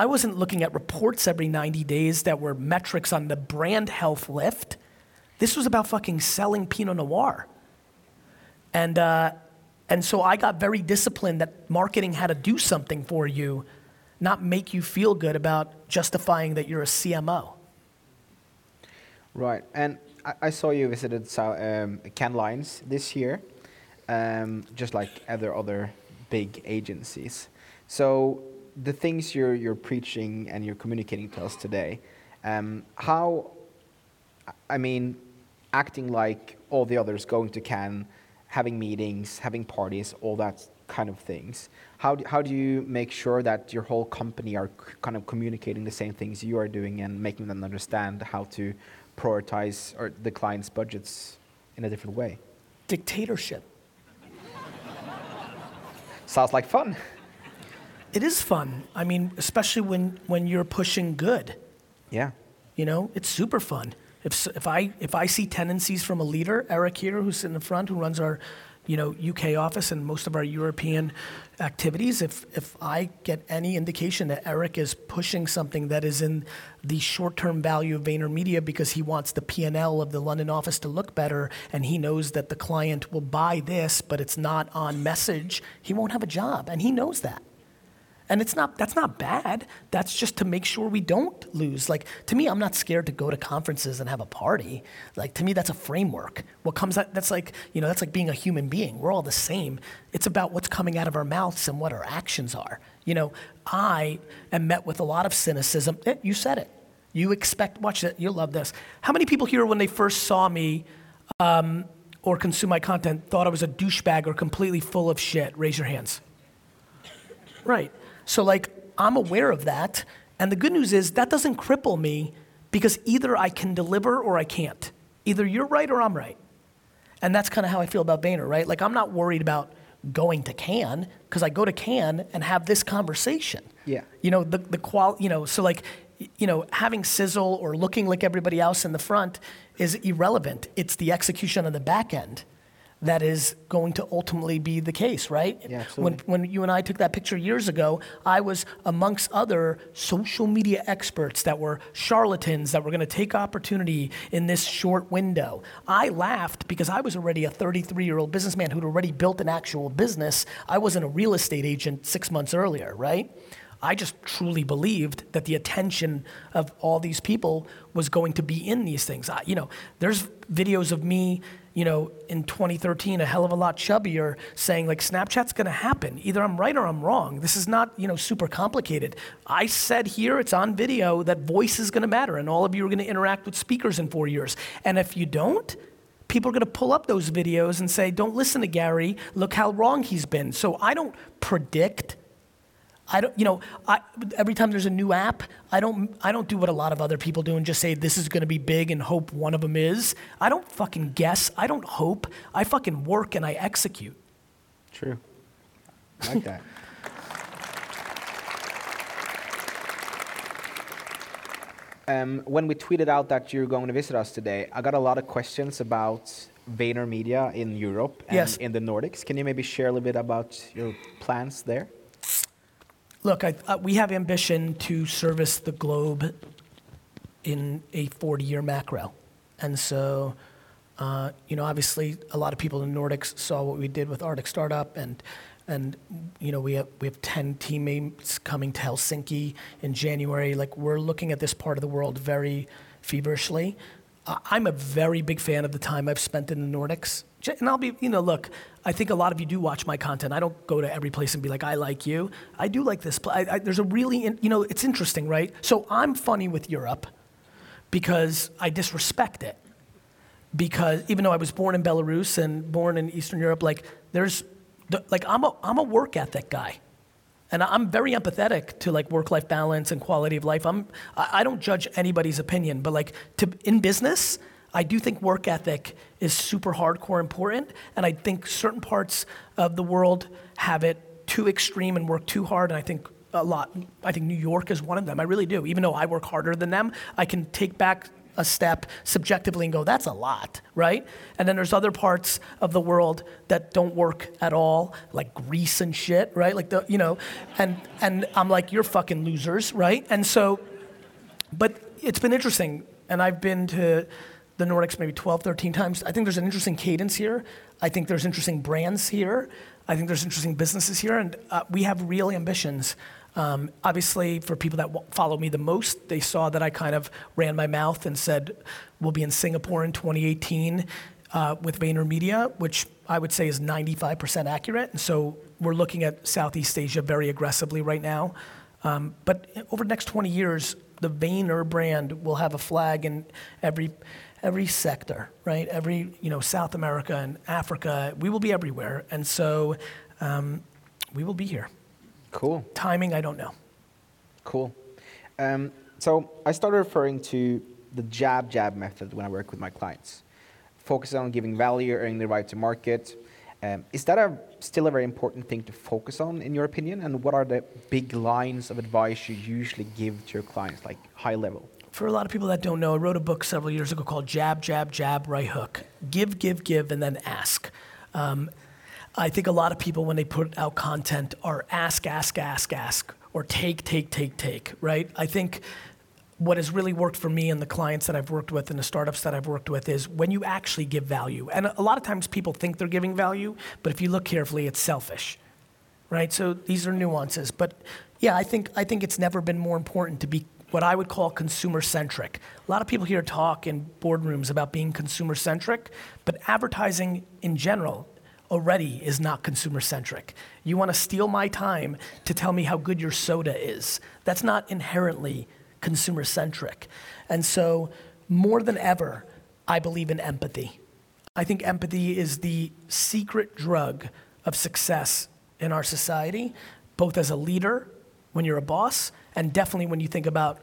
I wasn't looking at reports every 90 days that were metrics on the brand health lift. This was about fucking selling Pinot Noir. And, uh, and so I got very disciplined that marketing had to do something for you, not make you feel good about justifying that you're a CMO. Right. And I, I saw you visited um, Lions this year, um, just like other other big agencies. So the things you're you're preaching and you're communicating to us today, um, how, I mean, acting like all the others, going to Cannes, having meetings, having parties, all that kind of things. How do, how do you make sure that your whole company are kind of communicating the same things you are doing and making them understand how to prioritize or the client's budgets in a different way? Dictatorship. Sounds like fun. It is fun. I mean, especially when, when you're pushing good. Yeah. You know, it's super fun. If, if, I, if I see tendencies from a leader, Eric here, who's in the front, who runs our you know, UK office and most of our European activities, if, if I get any indication that Eric is pushing something that is in the short-term value of VaynerMedia because he wants the P&L of the London office to look better and he knows that the client will buy this, but it's not on message, he won't have a job, and he knows that. And it's not that's not bad. That's just to make sure we don't lose. Like to me, I'm not scared to go to conferences and have a party. Like to me, that's a framework. What comes out that's like, you know, that's like being a human being. We're all the same. It's about what's coming out of our mouths and what our actions are. You know, I am met with a lot of cynicism. Eh, you said it. You expect watch you'll love this. How many people here when they first saw me um, or consume my content thought I was a douchebag or completely full of shit? Raise your hands. Right. So, like, I'm aware of that. And the good news is that doesn't cripple me because either I can deliver or I can't. Either you're right or I'm right. And that's kind of how I feel about Vayner, right? Like, I'm not worried about going to Cannes because I go to Cannes and have this conversation. Yeah. You know, the, the qual, you know, so like, you know, having sizzle or looking like everybody else in the front is irrelevant. It's the execution on the back end that is going to ultimately be the case, right? Yeah, when, when you and I took that picture years ago, I was amongst other social media experts that were charlatans that were going to take opportunity in this short window. I laughed because I was already a 33 year old businessman who'd already built an actual business. I wasn't a real estate agent six months earlier, right? I just truly believed that the attention of all these people was going to be in these things. I, you know, there's videos of me, you know, in 2013, a hell of a lot chubbier, saying like Snapchat's to happen. Either I'm right or I'm wrong. This is not, you know, super complicated. I said here, it's on video, that voice is to matter, and all of you are to interact with speakers in four years. And if you don't, people are going to pull up those videos and say, "Don't listen to Gary. Look how wrong he's been." So I don't predict I don't, you know, I, every time there's a new app, I don't, I don't do what a lot of other people do and just say this is going to be big and hope one of them is. I don't fucking guess. I don't hope. I fucking work and I execute. True. I like that. Um, when we tweeted out that you're going to visit us today, I got a lot of questions about VaynerMedia in Europe and Yes. in the Nordics. Can you maybe share a little bit about your plans there? Look, I, uh, we have ambition to service the globe in a 40 year macro. And so, uh, you know, obviously a lot of people in Nordics saw what we did with ArcticStartup and and you know we have we have 10 teammates coming to Helsinki in January like we're looking at this part of the world very feverishly. I'm a very big fan of the time I've spent in the Nordics. And I'll be, you know, look, I think a lot of you do watch my content. I don't go to every place and be like, I like you. I do like this. I, I, there's a really, in, you know, it's interesting, right? So I'm funny with Europe because I disrespect it. Because even though I was born in Belarus and born in Eastern Europe, like there's, the, like I'm a, I'm a work ethic guy. And I'm very empathetic to like work-life balance and quality of life. I'm, I don't judge anybody's opinion, but like to, in business, I do think work ethic is super hardcore important. And I think certain parts of the world have it too extreme and work too hard. And I think a lot, I think New York is one of them. I really do. Even though I work harder than them, I can take back a step subjectively and go, that's a lot, right? And then there's other parts of the world that don't work at all, like Greece and shit, right? Like the, you know, and and I'm like, you're fucking losers, right? And so, but it's been interesting, and I've been to the Nordics maybe 12, 13 times. I think there's an interesting cadence here. I think there's interesting brands here. I think there's interesting businesses here, and uh, we have real ambitions. Um, obviously, for people that follow me the most, they saw that I kind of ran my mouth and said, we'll be in Singapore in 2018 uh, with VaynerMedia, which I would say is 95% accurate. And so we're looking at Southeast Asia very aggressively right now. Um, but over the next 20 years, the Vayner brand will have a flag in every every sector, right? Every you know South America and Africa, we will be everywhere, and so um, we will be here. Cool. Timing, I don't know. Cool. Um, so I started referring to the jab jab method when I work with my clients. Focus on giving value, earning the right to market. Um, is that a, still a very important thing to focus on, in your opinion? And what are the big lines of advice you usually give to your clients, like high level? For a lot of people that don't know, I wrote a book several years ago called Jab, Jab, Jab, Right Hook. Give, give, give, and then ask. Um, I think a lot of people, when they put out content, are ask, ask, ask, ask, or take, take, take, take, right? I think what has really worked for me and the clients that I've worked with and the startups that I've worked with is when you actually give value. And a lot of times people think they're giving value, but if you look carefully, it's selfish right? So these are nuances, but yeah, I think I think it's never been more important to be what I would call consumer centric. A lot of people here talk in boardrooms about being consumer centric, but advertising in general already is not consumer centric. You want to steal my time to tell me how good your soda is. That's not inherently consumer centric. And so more than ever, I believe in empathy. I think empathy is the secret drug of success in our society. both as a leader when you're a boss and definitely when you think about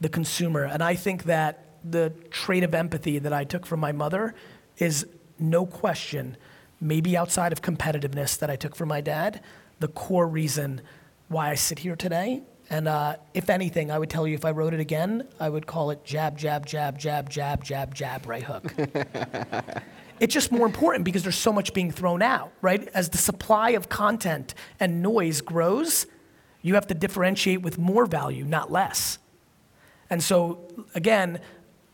the consumer. And I think that the trait of empathy that I took from my mother is no question, maybe outside of competitiveness that I took from my dad, the core reason why I sit here today. And uh, if anything, I would tell you if I wrote it again, I would call it jab, jab, jab, jab, jab, jab, jab, right hook. it's just more important because there's so much being thrown out, right? As the supply of content and noise grows, you have to differentiate with more value, not less. And so, again,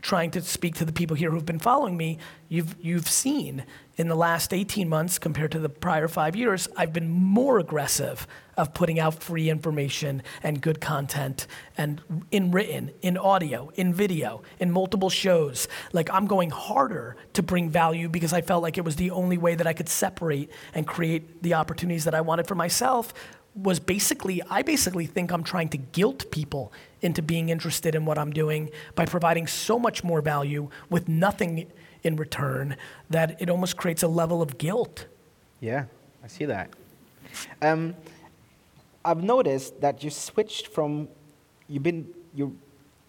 trying to speak to the people here who've been following me, you've, you've seen in the last 18 months compared to the prior five years, I've been more aggressive of putting out free information and good content and in written, in audio, in video, in multiple shows. Like I'm going harder to bring value because I felt like it was the only way that I could separate and create the opportunities that I wanted for myself was basically, I basically think I'm trying to guilt people into being interested in what I'm doing by providing so much more value with nothing in return that it almost creates a level of guilt. Yeah, I see that. Um, I've noticed that you switched from, you've been, you're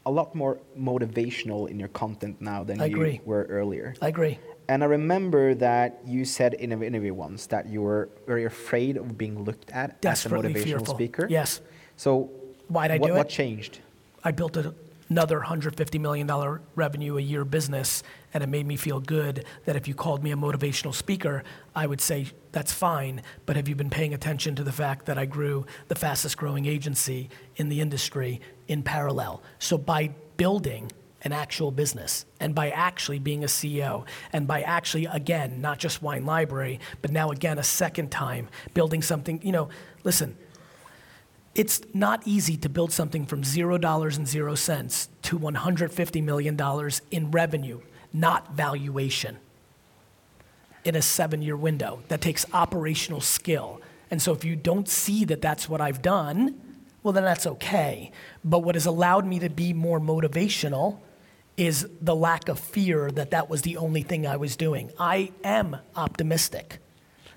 a lot more motivational in your content now than I you agree. were earlier. I agree. And I remember that you said in an interview once that you were very afraid of being looked at as a motivational fearful. speaker. Yes. So why did I what, do what it? changed? I built a, another $150 million revenue a year business, and it made me feel good that if you called me a motivational speaker, I would say, that's fine, but have you been paying attention to the fact that I grew the fastest growing agency in the industry in parallel? So by building an actual business and by actually being a CEO and by actually, again, not just Wine Library, but now again, a second time, building something, you know, listen, it's not easy to build something from zero dollars and zero cents to $150 million in revenue, not valuation, in a seven year window. That takes operational skill. And so if you don't see that that's what I've done, well, then that's okay. But what has allowed me to be more motivational is the lack of fear that that was the only thing I was doing. I am optimistic.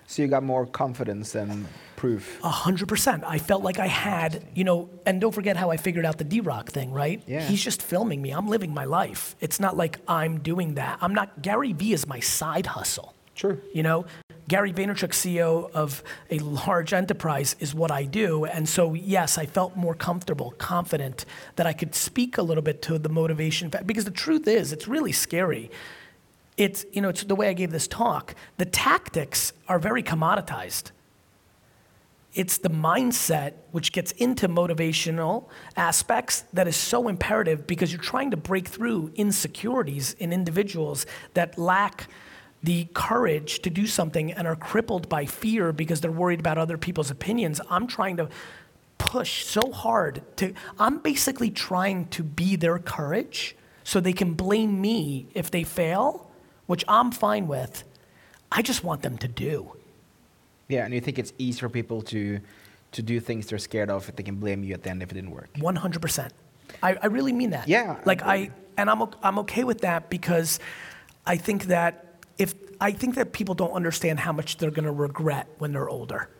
So you got more confidence and proof. A hundred percent. I felt like I had, you know, and don't forget how I figured out the DRock thing, right? Yeah. He's just filming me. I'm living my life. It's not like I'm doing that. I'm not, GaryVee is my side hustle. True. You know, Gary Vaynerchuk, CEO of a large enterprise, is what I do. And so, yes, I felt more comfortable, confident that I could speak a little bit to the motivation. Because the truth is, it's really scary. It's, you know, it's the way I gave this talk. The tactics are very commoditized. It's the mindset which gets into motivational aspects that is so imperative because you're trying to break through insecurities in individuals that lack the courage to do something and are crippled by fear because they're worried about other people's opinions. I'm trying to push so hard to, I'm basically trying to be their courage so they can blame me if they fail, which I'm fine with. I just want them to do. Yeah, and you think it's easy for people to to do things they're scared of if they can blame you at the end if it didn't work. 100%. I, I really mean that. Yeah, Like I, and I'm, I'm okay with that because I think that I think that people don't understand how much they're gonna regret when they're older.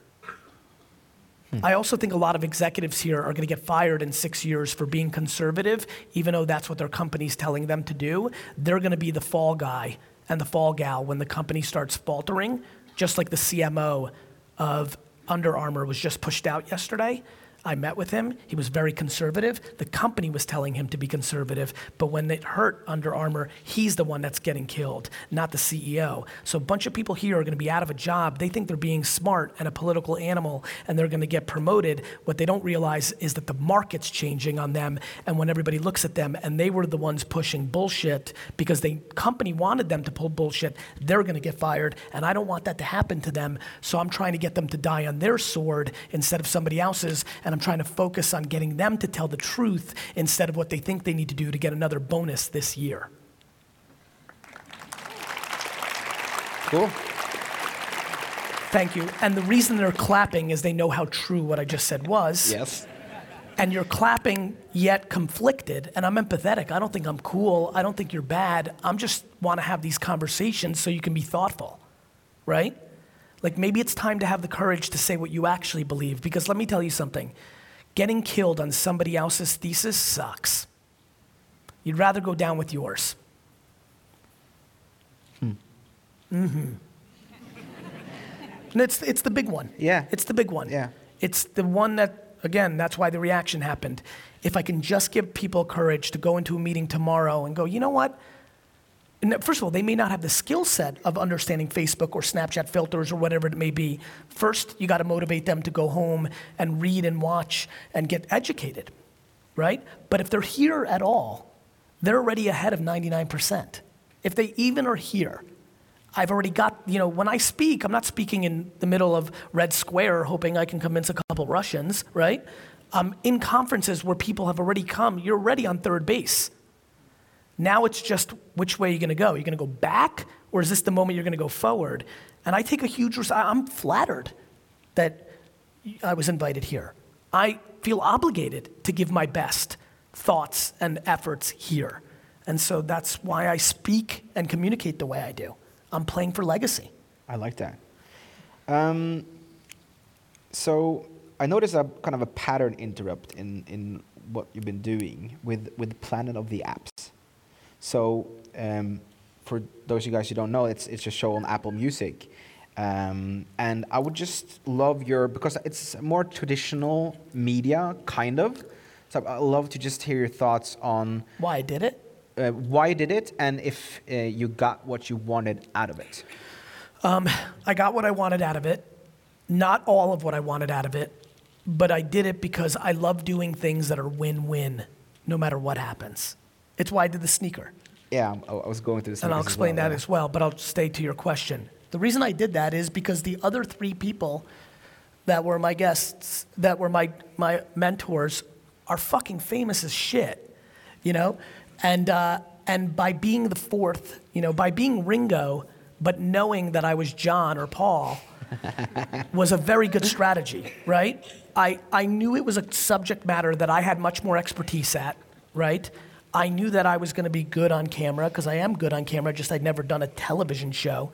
Hmm. I also think a lot of executives here are gonna get fired in six years for being conservative, even though that's what their company's telling them to do. They're gonna be the fall guy and the fall gal when the company starts faltering, just like the CMO of Under Armour was just pushed out yesterday. I met with him. He was very conservative. The company was telling him to be conservative, but when it hurt Under Armour, he's the one that's getting killed, not the CEO. So a bunch of people here are going to be out of a job. They think they're being smart and a political animal, and they're going to get promoted. What they don't realize is that the market's changing on them, and when everybody looks at them and they were the ones pushing bullshit because the company wanted them to pull bullshit, they're going to get fired, and I don't want that to happen to them. So I'm trying to get them to die on their sword instead of somebody else's, and I'm trying to focus on getting them to tell the truth instead of what they think they need to do to get another bonus this year. Cool. Thank you. And the reason they're clapping is they know how true what I just said was. Yes. and you're clapping yet conflicted and i'm empathetic i don't think i'm cool i don't think you're bad i'm just want to have these conversations so you can be thoughtful right Like maybe it's time to have the courage to say what you actually believe. Because let me tell you something getting killed on somebody else's thesis sucks. You'd rather go down with yours. Mm-hmm. And it's, it's the big one. Yeah. It's the big one. Yeah. It's the one that, again, that's why the reaction happened. If I can just give people courage to go into a meeting tomorrow and go, you know what? First of all, they may not have the skill set of understanding Facebook or Snapchat filters or whatever it may be. First, you got to motivate them to go home and read and watch and get educated, right? But if they're here at all, they're already ahead of 99%. If they even are here, I've already got, you know, when I speak, I'm not speaking in the middle of Red Square hoping I can convince a couple Russians, right? Um, in conferences where people have already come, you're already on third base. Now it's just which way you're going to go. Are You're going to go back, or is this the moment you're going to go forward? And I take a huge risk. I'm flattered that I was invited here. I feel obligated to give my best thoughts and efforts here. And so that's why I speak and communicate the way I do. I'm playing for legacy. I like that. Um, so I noticed a kind of a pattern interrupt in, in what you've been doing with, with Planet of the Apps. So um, for those of you guys who don't know, it's, it's a show on Apple Music. Um, and I would just love your, because it's more traditional media, kind of. So I'd love to just hear your thoughts on Why I did it? uh, why you did it and if uh, you got what you wanted out of it. I got what I wanted out of it. Not all of what I wanted out of it, but I did it because I love doing things that are win win, no matter what happens. It's why I did the sneaker. Yeah, I, I was going through this. And I'll explain that as well, but I'll stay to your question. The reason I did that is because the other three people that were my guests, that were my, my mentors, are fucking famous as shit, you know? And, uh, and by being the fourth, you know, by being Ringo, but knowing that I was John or Paul, was a very good strategy, right? I, I knew it was a subject matter that I had much more expertise at, right? I knew that I was going to be good on camera because I am good on camera, just I'd never done a television show.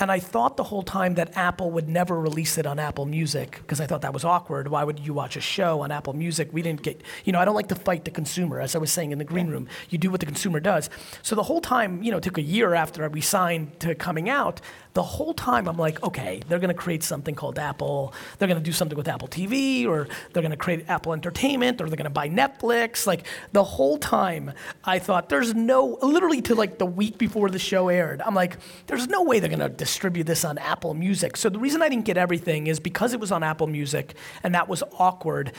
And I thought the whole time that Apple would never release it on Apple Music because I thought that was awkward. Why would you watch a show on Apple Music? We didn't get, you know, I don't like to fight the consumer, as I was saying in the green room. You do what the consumer does. So the whole time, you know, it took a year after we signed to coming out. The whole time I'm like, okay, they're going to create something called Apple. They're going to do something with Apple TV, or they're going to create Apple Entertainment, or they're going to buy Netflix. Like the whole time, I thought there's no, literally to like the week before the show aired, I'm like, there's no way they're going to distribute this on Apple Music. So the reason I didn't get everything is because it was on Apple Music, and that was awkward.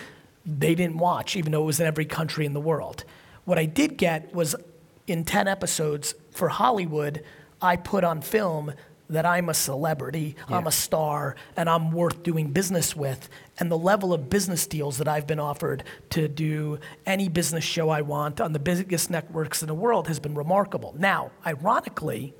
They didn't watch, even though it was in every country in the world. What I did get was in 10 episodes for Hollywood, I put on film that I'm a celebrity, I'm a star, and I'm worth doing business with. And the level of business deals that I've been offered to do any business show I want on the biggest networks in the world has been remarkable. Now, ironically,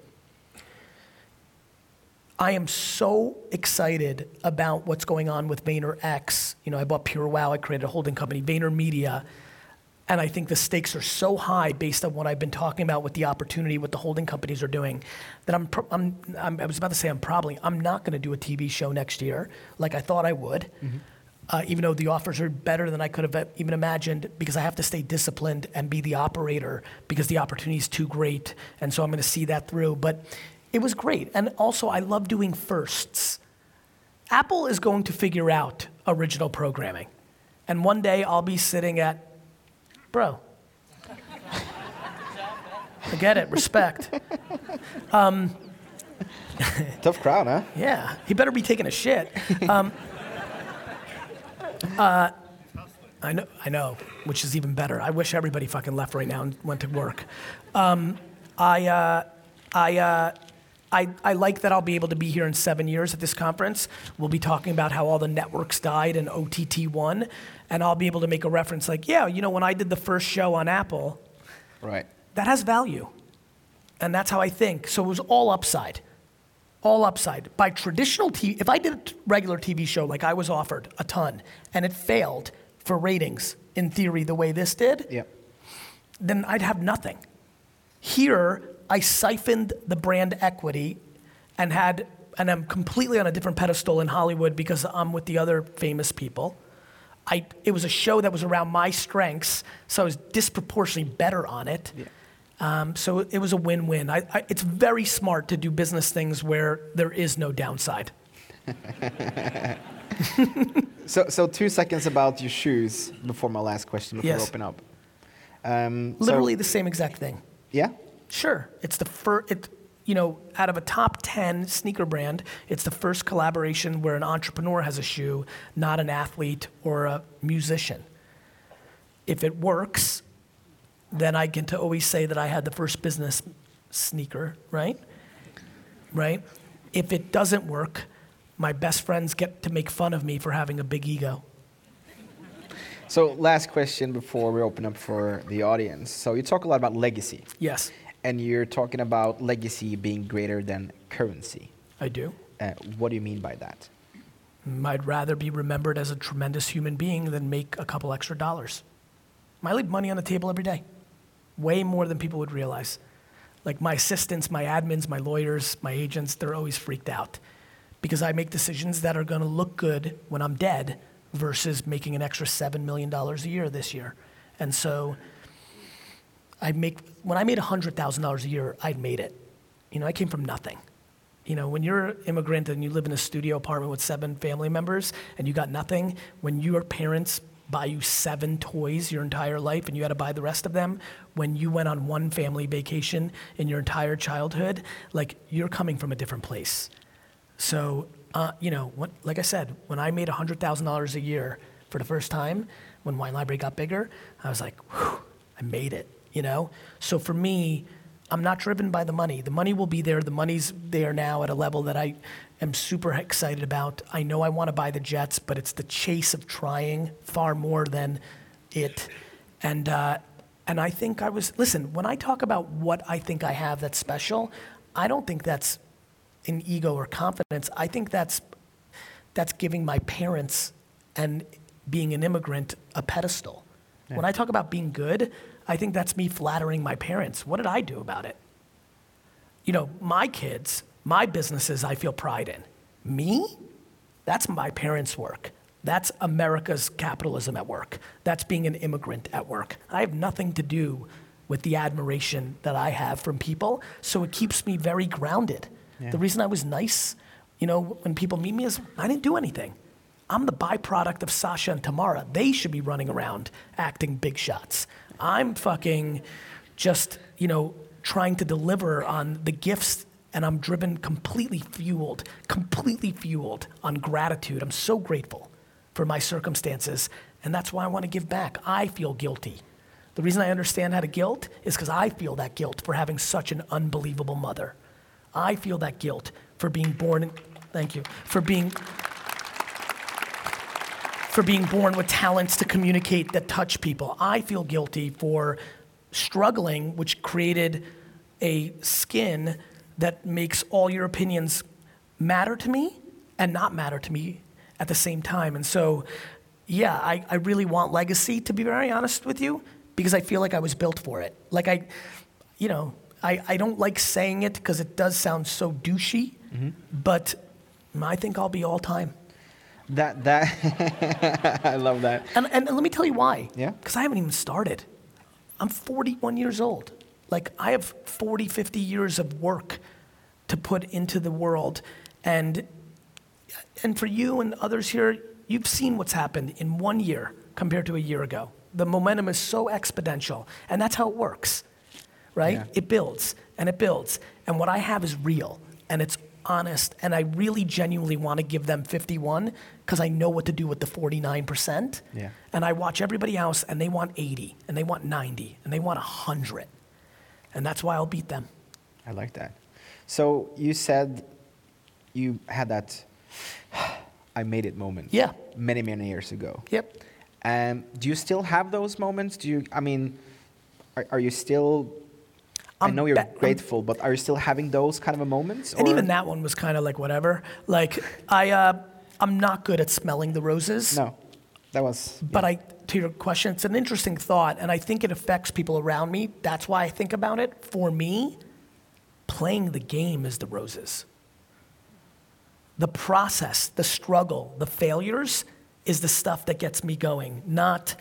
I am so excited about what's going on with VaynerX. You know, I bought PureWow, I created a holding company, VaynerMedia. And I think the stakes are so high based on what I've been talking about with the opportunity, what the holding companies are doing, that I'm, pro- I'm, I'm I was about to say I'm probably, I'm not going to do a TV show next year like I thought I would. Uh, even though the offers are better than I could have even imagined, because I have to stay disciplined and be the operator because the opportunity is too great. And so I'm going to see that through. But it was great. And also, I love doing firsts. Apple is going to figure out original programming. And one day I'll be sitting at, bro, I get it, respect. Tough crowd, huh? Yeah, he better be taking a shit. Um, uh, I know, I know, which is even better. I wish everybody fucking left right now and went to work. Um, I, uh, I, uh, I, I like that I'll be able to be here in seven years at this conference. We'll be talking about how all the networks died and OTT won, and I'll be able to make a reference like, yeah, you know, when I did the first show on Apple, Right. that has value. And that's how I think. So it was all upside. All upside. By traditional TV, if I did a t- regular TV show like I was offered a ton and it failed for ratings, in theory, the way this did, Yep. then I'd have nothing. Here, I siphoned the brand equity and had and I'm completely on a different pedestal in Hollywood because I'm with the other famous people. I, it was a show that was around my strengths, so I was disproportionately better on it. Um, so it was a win-win. I, I, it's very smart to do business things where there is no downside. So, so two seconds about your shoes before my last question before we open up. Um, so- Literally the same exact thing. yeah. Sure, it's the first. It, you know, out of a top ten sneaker brand, it's the first collaboration where an entrepreneur has a shoe, not an athlete or a musician. If it works, then I get to always say that I had the first business sneaker, right? Right. If it doesn't work, my best friends get to make fun of me for having a big ego. So last question before we open up for the audience. So you talk a lot about legacy, Yes, and you're talking about legacy being greater than currency. I do. Uh, what do you mean by that? I'd rather be remembered as a tremendous human being than make a couple extra dollars. I leave money on the table every day, way more than people would realize. Like my assistants, my admins, my lawyers, my agents, they're always freaked out because I make decisions that are going to look good when I'm dead versus making an extra $7 million a year this year. And so I make, when I made $100,000 a year, I'd made it. You know, I came from nothing. You know, when you're an immigrant and you live in a studio apartment with seven family members and you got nothing, when your parents buy you seven toys your entire life and you had to buy the rest of them, when you went on one family vacation in your entire childhood, like you're coming from a different place. So, uh, you know, what, like I said, when I made $100,000 a year for the first time, when Wine Library got bigger, I was like, I made it, you know? So for me, I'm not driven by the money. The money will be there. The money's there now at a level that I am super excited about. I know I want to buy the Jets, but it's the chase of trying far more than it. And, uh, and I think I was, listen, when I talk about what I think I have that's special, I don't think that's an ego or confidence. I think that's that's giving my parents and being an immigrant a pedestal. When I talk about being good, I think that's me flattering my parents. What did I do about it? You know, my kids, my businesses, I feel pride in. Me? That's my parents' work. That's America's capitalism at work. That's being an immigrant at work. I have nothing to do with the admiration that I have from people, so it keeps me very grounded. The reason I was nice, you know, when people meet me is I didn't do anything. I'm the byproduct of Sasha and Tamara. They should be running around acting big shots. I'm fucking just, you know, trying to deliver on the gifts and I'm driven completely fueled, completely fueled on gratitude. I'm so grateful for my circumstances, and that's why I want to give back. I feel guilty. The reason I understand how to guilt is because I feel that guilt for having such an unbelievable mother. I feel that guilt for being born in, thank you, for being for being born with talents to communicate that touch people. I feel guilty for struggling, which created a skin that makes all your opinions matter to me and not matter to me at the same time. And so, yeah, I, I really want legacy, to be very honest with you, because I feel like I was built for it. Like, I, you know, I, I don't like saying it because it does sound so douchey, mm-hmm. but I think I'll be all time. That that I love that. And, and let me tell you why. Yeah. Because I haven't even started. I'm 41 years old. Like, I have 40, 50 years of work to put into the world. And, and for you and others here, you've seen what's happened in one year compared to a year ago. The momentum is so exponential. And that's how it works, right? Yeah. It builds and it builds. And what I have is real and it's honest. And I really genuinely want to give them 51 because I know what to do with the 49%. Yeah. And I watch everybody else and they want 80 and they want 90 and they want 100. And that's why I'll beat them. I like that. So you said you had that I made it moment. Yeah. Many many years ago. Yep. Um, do you still have those moments? Do you? I mean, are, are you still? I know you're ba- I'm- grateful, but are you still having those kind of a moments? And or- even that one was kind of like whatever. Like I, uh, I'm not good at smelling the roses. No, that was. But I, to your question, it's an interesting thought, and I think it affects people around me. That's why I think about it. For me, playing the game is the roses. The process, the struggle, the failures is the stuff that gets me going, not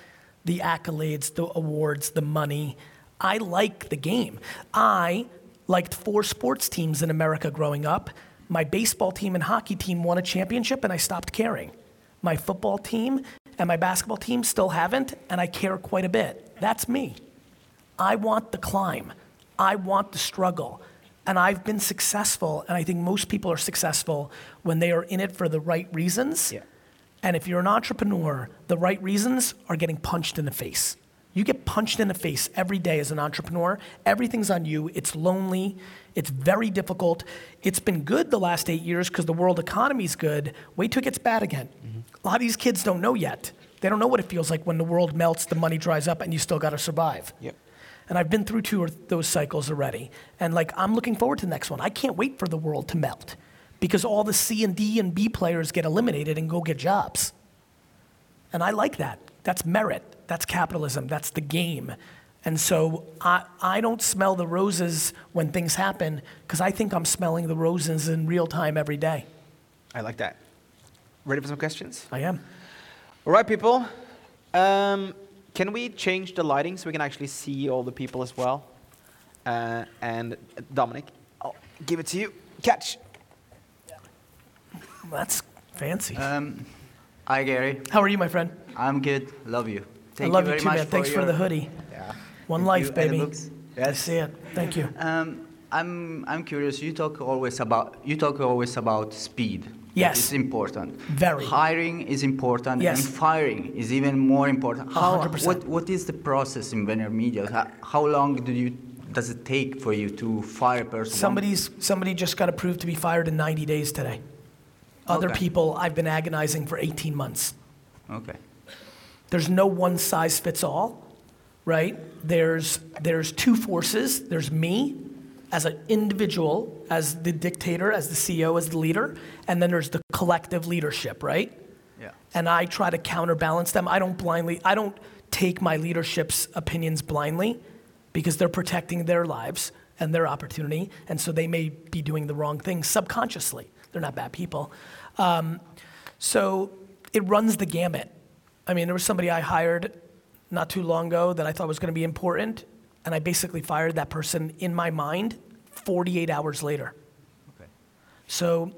the accolades, the awards, the money. I like the game. I liked four sports teams in America growing up. My baseball team and hockey team won a championship, and I stopped caring. My football team and my basketball team still haven't, and I care quite a bit. That's me. I want the climb. I want the struggle. And I've been successful, and I think most people are successful when they are in it for the right reasons. Yeah. And if you're an entrepreneur, the right reasons are getting punched in the face. You get punched in the face every day as an entrepreneur. Everything's on you. It's lonely. It's very difficult. It's been good the last eight years because the world economy's good. Wait till it gets bad again. Mm-hmm. A lot of these kids don't know yet. They don't know what it feels like when the world melts, the money dries up, and you still got to survive. Yep. And I've been through two of those cycles already. And like, I'm looking forward to the next one. I can't wait for the world to melt because all the C and D and B players get eliminated and go get jobs. And I like that. That's merit. That's capitalism. That's the game. And so I, I don't smell the roses when things happen because I think I'm smelling the roses in real time every day. I like that. Ready for some questions? I am. All right, people. Um, can we change the lighting so we can actually see all the people as well? Uh, and uh, Dominic, I'll give it to you. Catch. That's fancy. Um, hi, Gary. How are you, my friend? I'm good. Love you. Thank I love you you, too, man. Thanks for your- the hoodie. Yeah. One Thank life. Baby. looks- I see it. Thank you. Um, I'm I'm curious. You talk always about you talk always about speed. Yes. It's important. Very. Hiring is important, Yes. and firing is even more important. How, 100%. what what is the process in VaynerMedia? How, how long do you does it take for you to fire a person? Somebody's somebody just got approved to be fired in 90 days today. Other Okay. people, I've been agonizing for 18 months. Okay. There's no one size fits all, right? There's there's two forces. There's me as an individual, as the dictator, as the CEO, as the leader, and then there's the collective leadership, right? Yeah. and I try to counterbalance them. I don't blindly, I don't take my leadership's opinions blindly because they're protecting their lives and their opportunity, and so they may be doing the wrong thing subconsciously. They're not bad people. Um, so it runs the gamut. I mean, there was somebody I hired not too long ago that I thought was going to be important, and I basically fired that person in my mind 48 hours later. Okay. So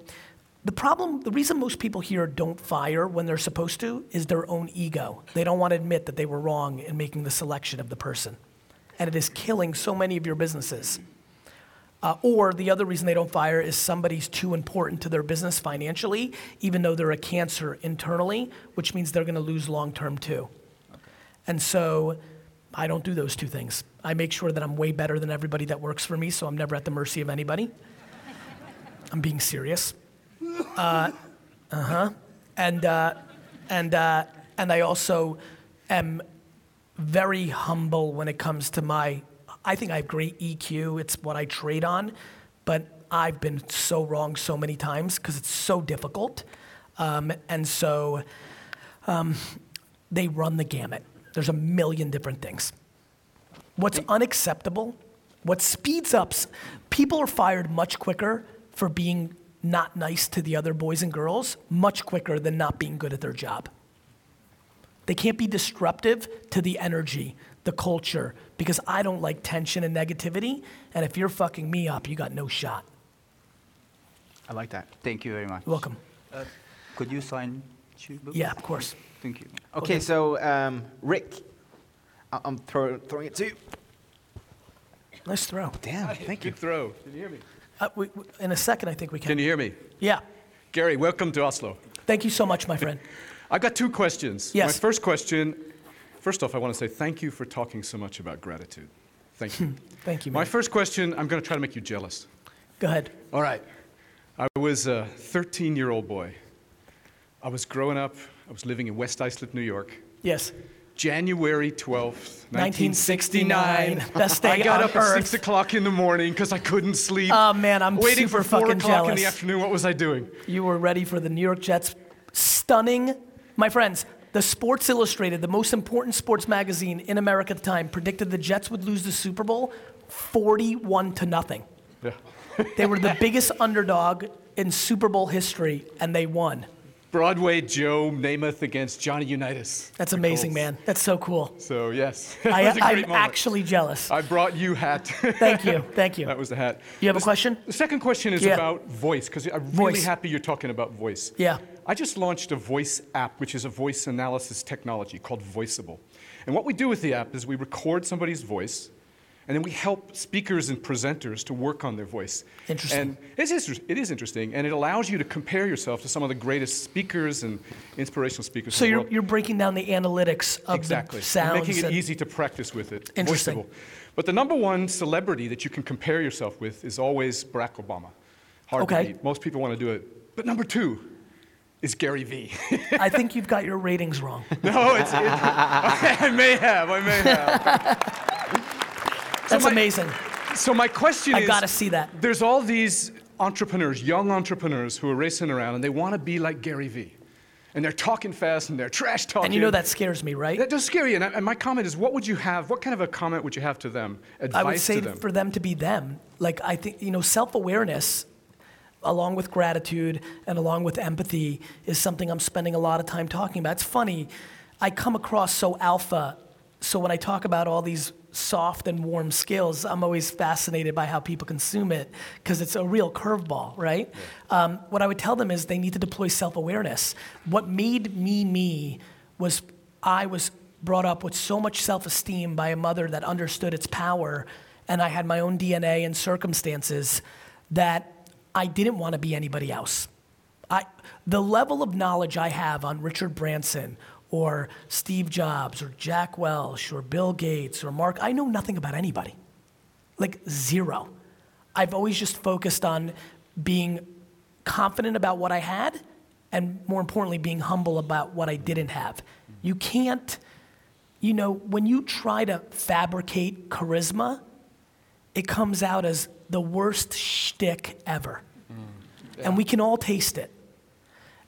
the problem, the reason most people here don't fire when they're supposed to is their own ego. They don't want to admit that they were wrong in making the selection of the person. And it is killing so many of your businesses. Uh, or the other reason they don't fire is somebody's too important to their business financially, even though they're a cancer internally, which means they're going to lose long term too. And so I don't do those two things. I make sure that I'm way better than everybody that works for me, so I'm never at the mercy of anybody. I'm being serious. Uh huh. And, uh, and, uh, and I also am very humble when it comes to my. I think I have great EQ. It's what I trade on, but I've been so wrong so many times because it's so difficult. Um, and so um, they run the gamut. There's a million different things. What's unacceptable, what speeds up, people are fired much quicker for being not nice to the other boys and girls, much quicker than not being good at their job. They can't be disruptive to the energy, the culture, because I don't like tension and negativity. And if you're fucking me up, you got no shot. I like that. Thank you very much. You're welcome. Uh, could you sign two books? Yeah, of course. Thank you. Okay, so um, Rick, I- I'm throw, throwing it to you. Nice throw. Damn, thank you. Good throw. Can you hear me? Uh, we, we- in a second, I think we can. Can you hear me? Yeah. Gary, welcome to Oslo. Thank you so much, my friend. I've got two questions. Yes. My first question first off, I want to say thank you for talking so much about gratitude. Thank you. Thank you, Man. My first question, I'm going to try to make you jealous. Go ahead. All right. I was a 13 year old boy. I was growing up, I was living in West Islip, New York. Yes. January 12th, 1969. 1969. Best day I got up at 6 o'clock in the morning because I couldn't sleep. Oh, man, I'm Waiting for 4 fucking o'clock in the afternoon, what was I doing? You were ready for the New York Jets. Stunning. My friends, the Sports Illustrated, the most important sports magazine in America at the time, predicted the Jets would lose the Super Bowl 41 to nothing. Yeah. They were the biggest underdog in Super Bowl history, and they won. Broadway Joe Namath against Johnny Unitas. That's amazing, man. That's so cool. So yes, I, was a great I'm moment. actually jealous. I brought you hat. Thank you. Thank you. that was the hat. You have a The s- question? The second question is Yeah. about voice, because I'm really Voice. happy you're talking about voice. Yeah. I just launched a voice app, which is a voice analysis technology called Voiceable. And what we do with the app is we record somebody's voice, and then we help speakers and presenters to work on their voice. Interesting. And it's, it is interesting, and it allows you to compare yourself to some of the greatest speakers and inspirational speakers So in the you're, you're breaking down the analytics of Exactly. the sounds. and making it easy to practice with it. Interesting. voiceable. But the number one celebrity that you can compare yourself with is always Barack Obama. Hard Okay. to beat. Most people want to do it. But number two is GaryVee. I think you've got your ratings wrong. no, it's, it, I may have. I may have. That's my- amazing. So my question I is, gotta see that. There's all these entrepreneurs, young entrepreneurs, who are racing around, and they want to be like GaryVee, and they're talking fast and they're trash talking. And you know that scares me, right? That does scare you. And, I, and my comment is, what would you have? What kind of a comment would you have to them? Advice I would say them? for them to be them. Like I think you know, self-awareness, along with gratitude and along with empathy, is something I'm spending a lot of time talking about. It's funny, I come across so alpha. So when I talk about all these soft and warm skills, I'm always fascinated by how people consume it because it's a real curveball, right? Um, what I would tell them is they need to deploy self-awareness. What made me me was I was brought up with so much self-esteem by a mother that understood its power, and I had my own DNA and circumstances that I didn't want to be anybody else. I, the level of knowledge I have on Richard Branson or Steve Jobs or Jack Welch or Bill Gates or Mark, I know nothing about anybody. Like zero. I've always just focused on being confident about what I had and more importantly, being humble about what I didn't have. You can't, you know, when you try to fabricate charisma, it comes out as the worst shtick ever. Mm. And we can all taste it.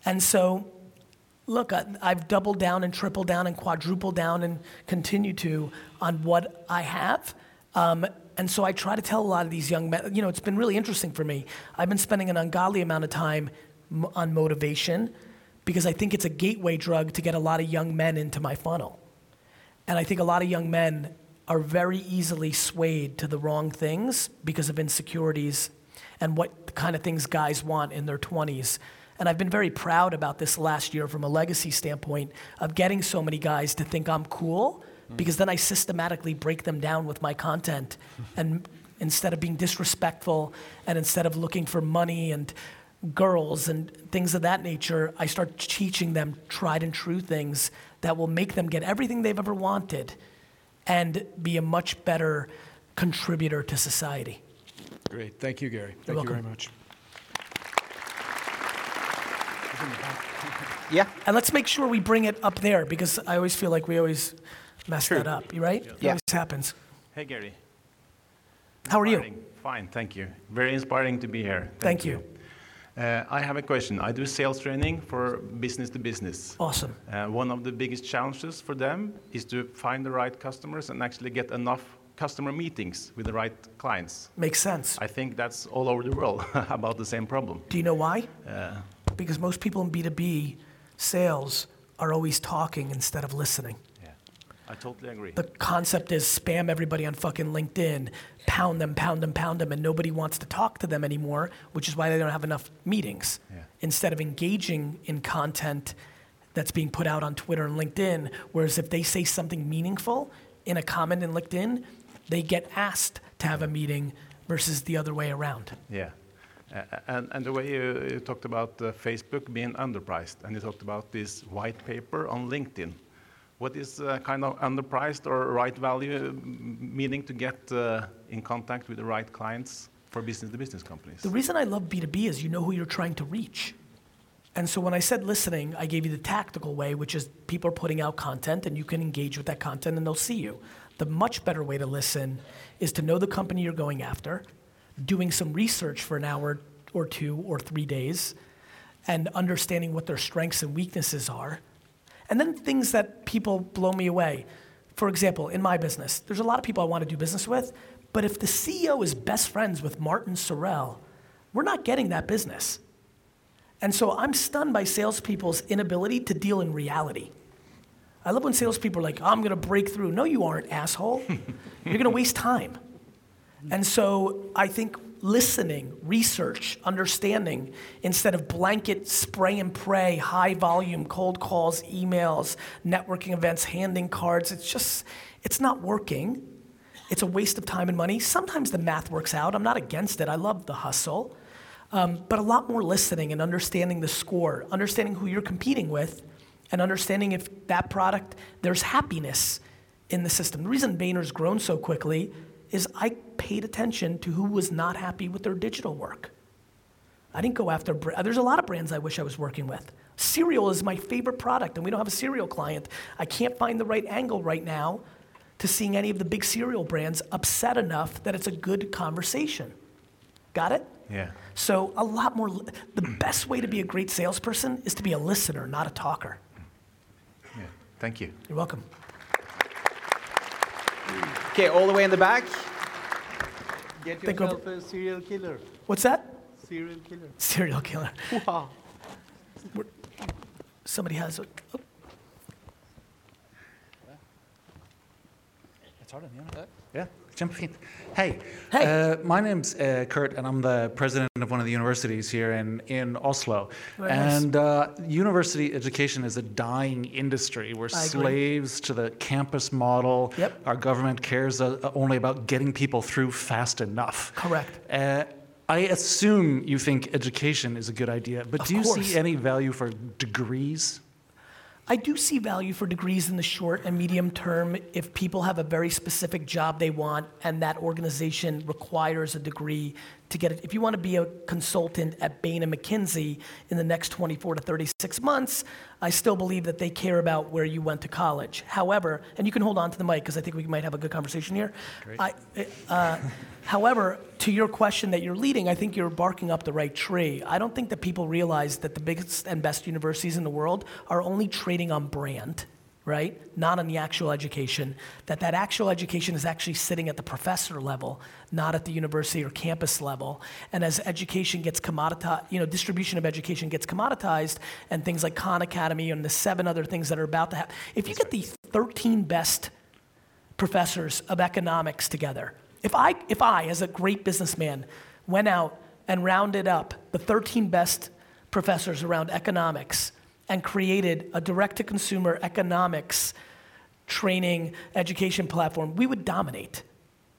And so, look, I, I've doubled down and tripled down and quadrupled down and continue to on what I have. Um, and so I try to tell a lot of these young men, you know, it's been really interesting for me. I've been spending an ungodly amount of time m- on motivation because I think it's a gateway drug to get a lot of young men into my funnel. And I think a lot of young men are very easily swayed to the wrong things because of insecurities and what kind of things guys want in their 20s. And I've been very proud about this last year from a legacy standpoint of getting so many guys to think I'm cool because then I systematically break them down with my content. And instead of being disrespectful and instead of looking for money and girls and things of that nature, I start teaching them tried and true things that will make them get everything they've ever wanted and be a much better contributor to society. Great. Thank you, Gary. Thank You're you very much. Yeah. And let's make sure we bring it up there because I always feel like we always mess that up. You right? It Yeah. always happens. Hey, Gary. How are you? Fine, thank you. Very inspiring to be here. Thank you. Uh, I have a question. I do sales training for business to business. Awesome. Uh, one of the biggest challenges for them is to find the right customers and actually get enough customer meetings with the right clients. Makes sense. I think that's all over the world about the same problem. Do you know why? Uh, Because most people in B2B sales are always talking instead of listening. yeah, I totally agree. The concept is spam everybody on fucking LinkedIn, pound them, pound them, pound them, and nobody wants to talk to them anymore, which is why they don't have enough meetings. Yeah. Instead of engaging in content that's being put out on Twitter and LinkedIn, whereas if they say something meaningful in a comment in LinkedIn, they get asked to have a meeting versus the other way around. Yeah. And, the way you, talked about uh, Facebook being underpriced, and you talked about this white paper on LinkedIn. What is uh, kind of underpriced or right value, meaning to get uh, in contact with the right clients for business to business companies? The reason I love B2B is you know who you're trying to reach. And so when I said listening, I gave you the tactical way, which is people are putting out content and you can engage with that content and they'll see you. The much better way to listen is to know the company you're going after, doing some research for an hour or two or three days, and understanding what their strengths and weaknesses are. And then things that people blow me away. For example, in my business, there's a lot of people I want to do business with, but if the CEO is best friends with Martin Sorrell, we're not getting that business. And so I'm stunned by salespeople's inability to deal in reality. I love when salespeople are like, I'm gonna break through. No, you aren't, asshole. You're gonna waste time. And so I think listening, research, understanding, instead of blanket spray and pray, high volume, cold calls, emails, networking events, handing cards, it's just, it's not working. It's a waste of time and money. Sometimes the math works out. I'm not against it. I love the hustle. Um, but a lot more listening and understanding the score, understanding who you're competing with, and understanding if that product, there's happiness in the system. The reason Vayner's grown so quickly is I paid attention to who was not happy with their digital work. I didn't go after, br- there's a lot of brands I wish I was working with. Cereal is my favorite product, and we don't have a cereal client. I can't find the right angle right now to seeing any of the big cereal brands upset enough that it's a good conversation. Got it? Yeah. So, a lot more, the best way to be a great salesperson is to be a listener, not a talker. Yeah. Thank you. You're welcome. Okay, all the way in the back. Get Think of- yourself a serial killer. What's that? Serial killer. Serial killer. Wow. Somebody has a, oh, Ja, kjempefint. Hey, Hey. Uh, my name's uh, Kurt, and I'm the president of one of the universities here in, in Oslo. Very nice. and uh, university education is a dying industry. We're I agree. slaves to the campus model. Yep. Our government cares uh, only about getting people through fast enough. Correct. Uh, I assume you think education is a good idea, but Of do you course. see any value for degrees? I do see value for degrees in the short and medium term if people have a very specific job they want and that organization requires a degree to get it. If you want to be a consultant at Bain and McKinsey in the next 24 to 36 months, I still believe that they care about where you went to college. However, and you can hold on to the mic because I think we might have a good conversation here. I, uh, however, to your question that you're leading, I think you're barking up the right tree. I don't think that people realize that the biggest and best universities in the world are only trading on brand right? Not on the actual education. That that actual education is actually sitting at the professor level not at the university or campus level. And as education gets commoditized you know distribution of education gets commoditized and things like khan academy and the seven other things that are about to happen if you get the 13 best professors of economics together. If I, if I, as a great businessman, went out and rounded up the 13 best professors around economics and created a direct to consumer economics training education platform, we would dominate.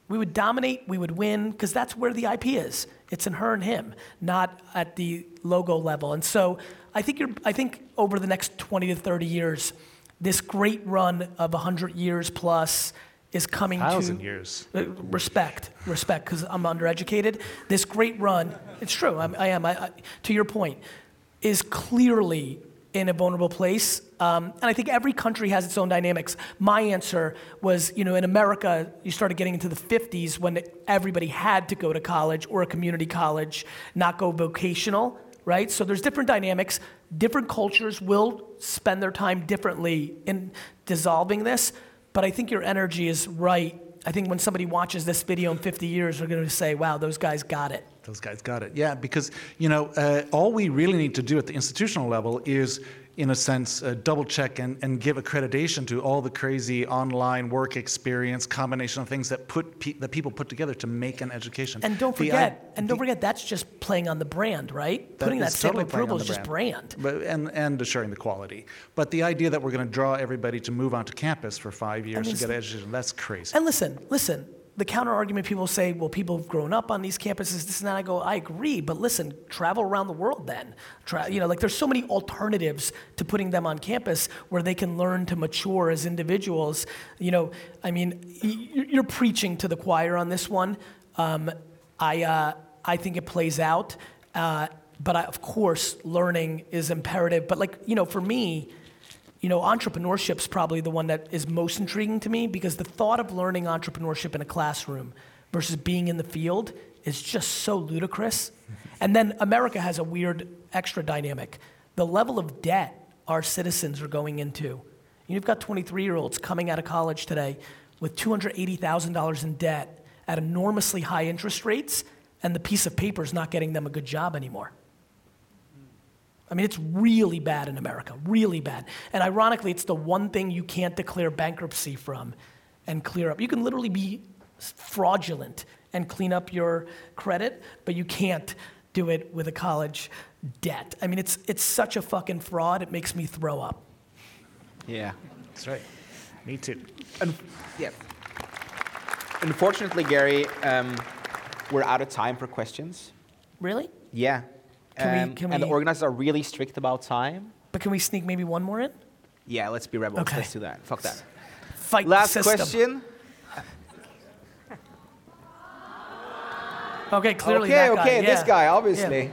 We would dominate, we would win, because that's where the IP is. It's in her and him, not at the logo level. And so I think, you're, I think over the next 20 to 30 years, this great run of 100 years plus is coming Thousand to years. Uh, respect, respect, because I'm undereducated. This great run, it's true, I'm, I am. I, I, to your point, is clearly in a vulnerable place. Um, and I think every country has its own dynamics. My answer was, you know, in America, you started getting into the 50s when everybody had to go to college or a community college, not go vocational, right? So there's different dynamics. Different cultures will spend their time differently in dissolving this. But I think your energy is right. I think when somebody watches this video in 50 years, they're going to say, wow, those guys got it. Those guys got it. Yeah, because you know, uh, all we really need to do at the institutional level is, in a sense, uh, double check and, and give accreditation to all the crazy online work experience combination of things that put pe- that people put together to make an education. And don't The i- forget, and don't forget, that's just playing on the brand, right? Putting that stamp totally approval is just brand. But, and, and assuring the quality. But the idea that we're going to draw everybody to move onto campus for five years mean, to get s- education, that's crazy. And listen, listen, the counter argument people say, well, people have grown up on these campuses, this and that. I go, I agree, but listen, travel around the world then. Tra- you know, like there's so many alternatives to putting them on campus where they can learn to mature as individuals. You know, I mean, you're preaching to the choir on this one. Um, I, uh, I think it plays out. Uh, but I, of course, learning is imperative. But like, you know, for me, you know, entrepreneurship's probably the one that is most intriguing to me because the thought of learning entrepreneurship in a classroom versus being in the field is just so ludicrous. And then America has a weird extra dynamic. The level of debt our citizens are going into. You've got 23 year olds coming out of college today with $280,000 in debt at enormously high interest rates, and the piece of paper is not getting them a good job anymore. I mean, it's really bad in America, really bad. And ironically, it's the one thing you can't declare bankruptcy from and clear up. You can literally be fraudulent and clean up your credit, but you can't do it with a college debt. I mean, it's, it's such a fucking fraud, it makes me throw up. Yeah. That's right. Me too. Un- yeah. Unfortunately, Gary, um, we're out of time for questions. Really? Yeah. Can we- Um, can and the organizers are really strict about time. But can we sneak maybe one more in? Yeah, let's be rebels. Okay. Let's do that. Fuck that. Fight Last system. question. Okay, clearly okay, that guy. okay, this yeah. guy, Yeah. obviously.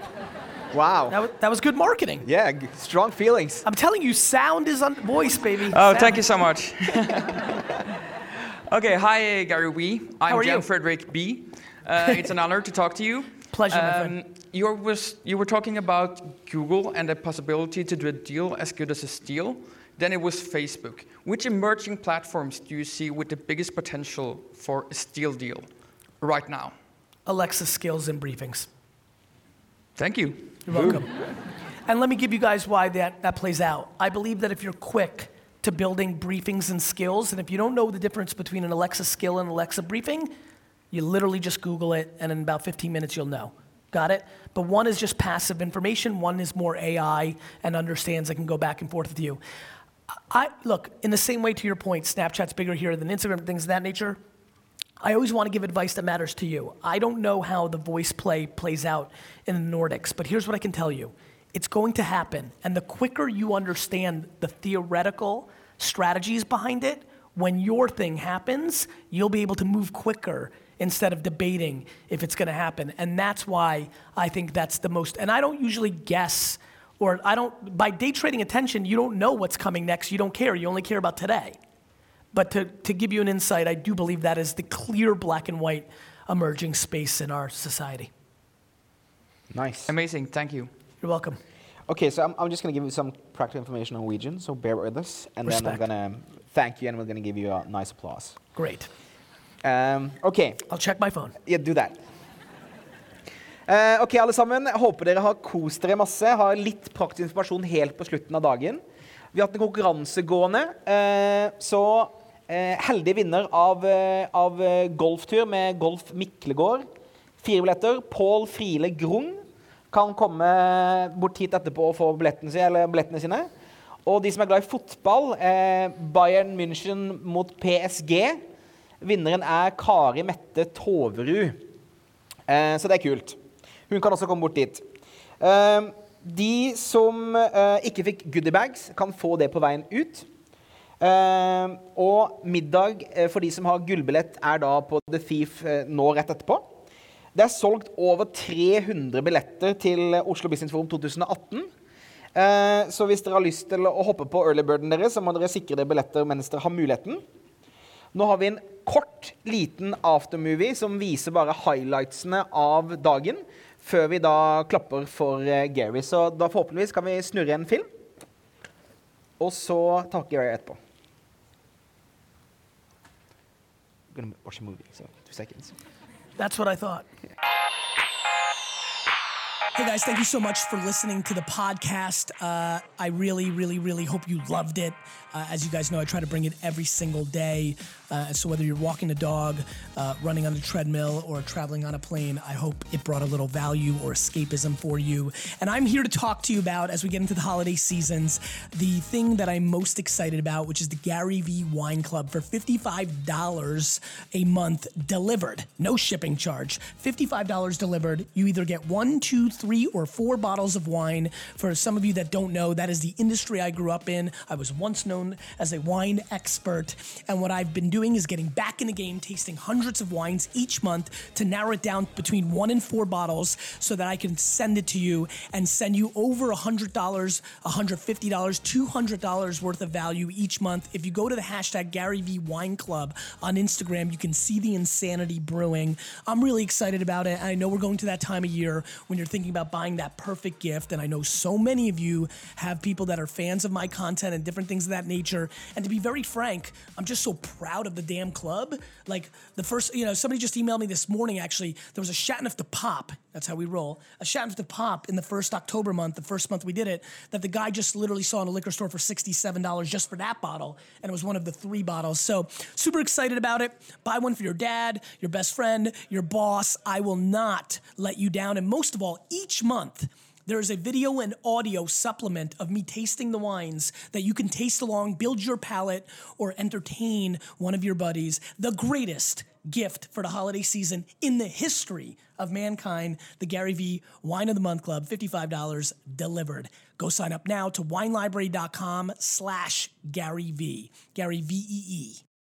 Wow. That was, that was good marketing. yeah, g- strong feelings. I'm telling you, sound is on voice, baby. Oh, Sound. thank you so much. okay, hi, GaryVee. I'm How Jan? Frederick B. Uh, it's an honor to talk to you. Pleasure, my friend. Um, you, was, you were talking about Google and the possibility to do a deal as good as a steal. Then it was Facebook. Which emerging platforms do you see with the biggest potential for a steal deal right now? Alexa skills and briefings. Thank you. You're welcome. and let me give you guys why that, that plays out. I believe that if you're quick to building briefings and skills, and if you don't know the difference between an Alexa skill and Alexa briefing, you literally just Google it, and in about 15 minutes you'll know. Got it? But one is just passive information, one is more AI and understands it can go back and forth with you. I look, in the same way to your point, Snapchat's bigger here than Instagram, things of that nature. I always want to give advice that matters to you. I don't know how the voice play plays out in the Nordics, but here's what I can tell you. It's going to happen. And the quicker you understand the theoretical strategies behind it, when your thing happens, you'll be able to move quicker instead of debating if it's going to happen. And that's why I think that's the most. And I don't usually guess or I don't, by day trading attention, you don't know what's coming next. You don't care. You only care about today. But to, to give you an insight, I do believe that is the clear black and white emerging space in our society. Nice. Amazing. Thank you. You're welcome. Okay, so I'm, I'm just going to give you some practical information on Norwegian, so bear with us. And then I'm going to thank you and we're going to give you a nice applause. Great. Um, ok, I'll check my phone. yeah, do that. Uh, ok, alle sammen. Jeg håper dere har kost dere masse. Har litt praktisk informasjon helt på slutten av dagen. Vi har hatt en konkurranse gående. Uh, så uh, heldig vinner av, eh, av eh, golftur med Golf Miklegård. Fire billetter. Pål Friele Grung kan komme bort hit etterpå og få billettene sine, eller billettene sine. Og de som er glad i fotball, eh, Bayern München mot PSG. Vinneren er Kari Mette Toverud. Eh, så det er kult. Hun kan også komme bort dit. Eh, de som eh, ikke fikk goodiebags, kan få det på veien ut. Og middag for de som har gullbillett, er da på The Thief nå rett etterpå. Det er solgt over 300 billetter til Oslo Business Forum 2018. Eh, så hvis dere har lyst til å hoppe på early birden deres, så må dere sikre dere billetter mens dere har muligheten. Nå har vi en kort, liten aftermovie som viser bare highlightsene av dagen, før vi da klapper for eh, Gary. Så da forhåpentligvis kan vi snurre en film, og så takke Gary etterpå. I'm gonna watch a movie, so two seconds. That's what I thought. Hey guys, thank you so much for listening to the podcast. Uh, I really, really, really hope you loved it. Uh, as you guys know, I try to bring it every single day. Uh, so whether you're walking a dog, uh, running on a treadmill, or traveling on a plane, I hope it brought a little value or escapism for you. And I'm here to talk to you about, as we get into the holiday seasons, the thing that I'm most excited about, which is the Gary V Wine Club for $55 a month delivered. No shipping charge. $55 delivered. You either get one, two, three, or four bottles of wine. For some of you that don't know, that is the industry I grew up in. I was once known as a wine expert. And what I've been doing is getting back in the game, tasting hundreds of wines each month to narrow it down between one and four bottles so that I can send it to you and send you over $100, $150, $200 worth of value each month. If you go to the hashtag Gary V Wine Club on Instagram, you can see the insanity brewing. I'm really excited about it. I know we're going to that time of year when you're thinking about buying that perfect gift. And I know so many of you have people that are fans of my content and different things of that nature. And to be very frank, I'm just so proud of the damn club. Like the first, you know, somebody just emailed me this morning actually. There was a Châteauneuf-du-Pape. That's how we roll. A Châteauneuf-du-Pape in the first October month, the first month we did it, that the guy just literally saw in a liquor store for $67 just for that bottle. And it was one of the three bottles. So super excited about it. Buy one for your dad, your best friend, your boss. I will not let you down. And most of all, each month, there is a video and audio supplement of me tasting the wines that you can taste along, build your palate, or entertain one of your buddies. The greatest gift for the holiday season in the history of mankind, the Gary V Wine of the Month Club, $55 delivered. Go sign up now to winelibrary.com slash Gary V. Gary V E E.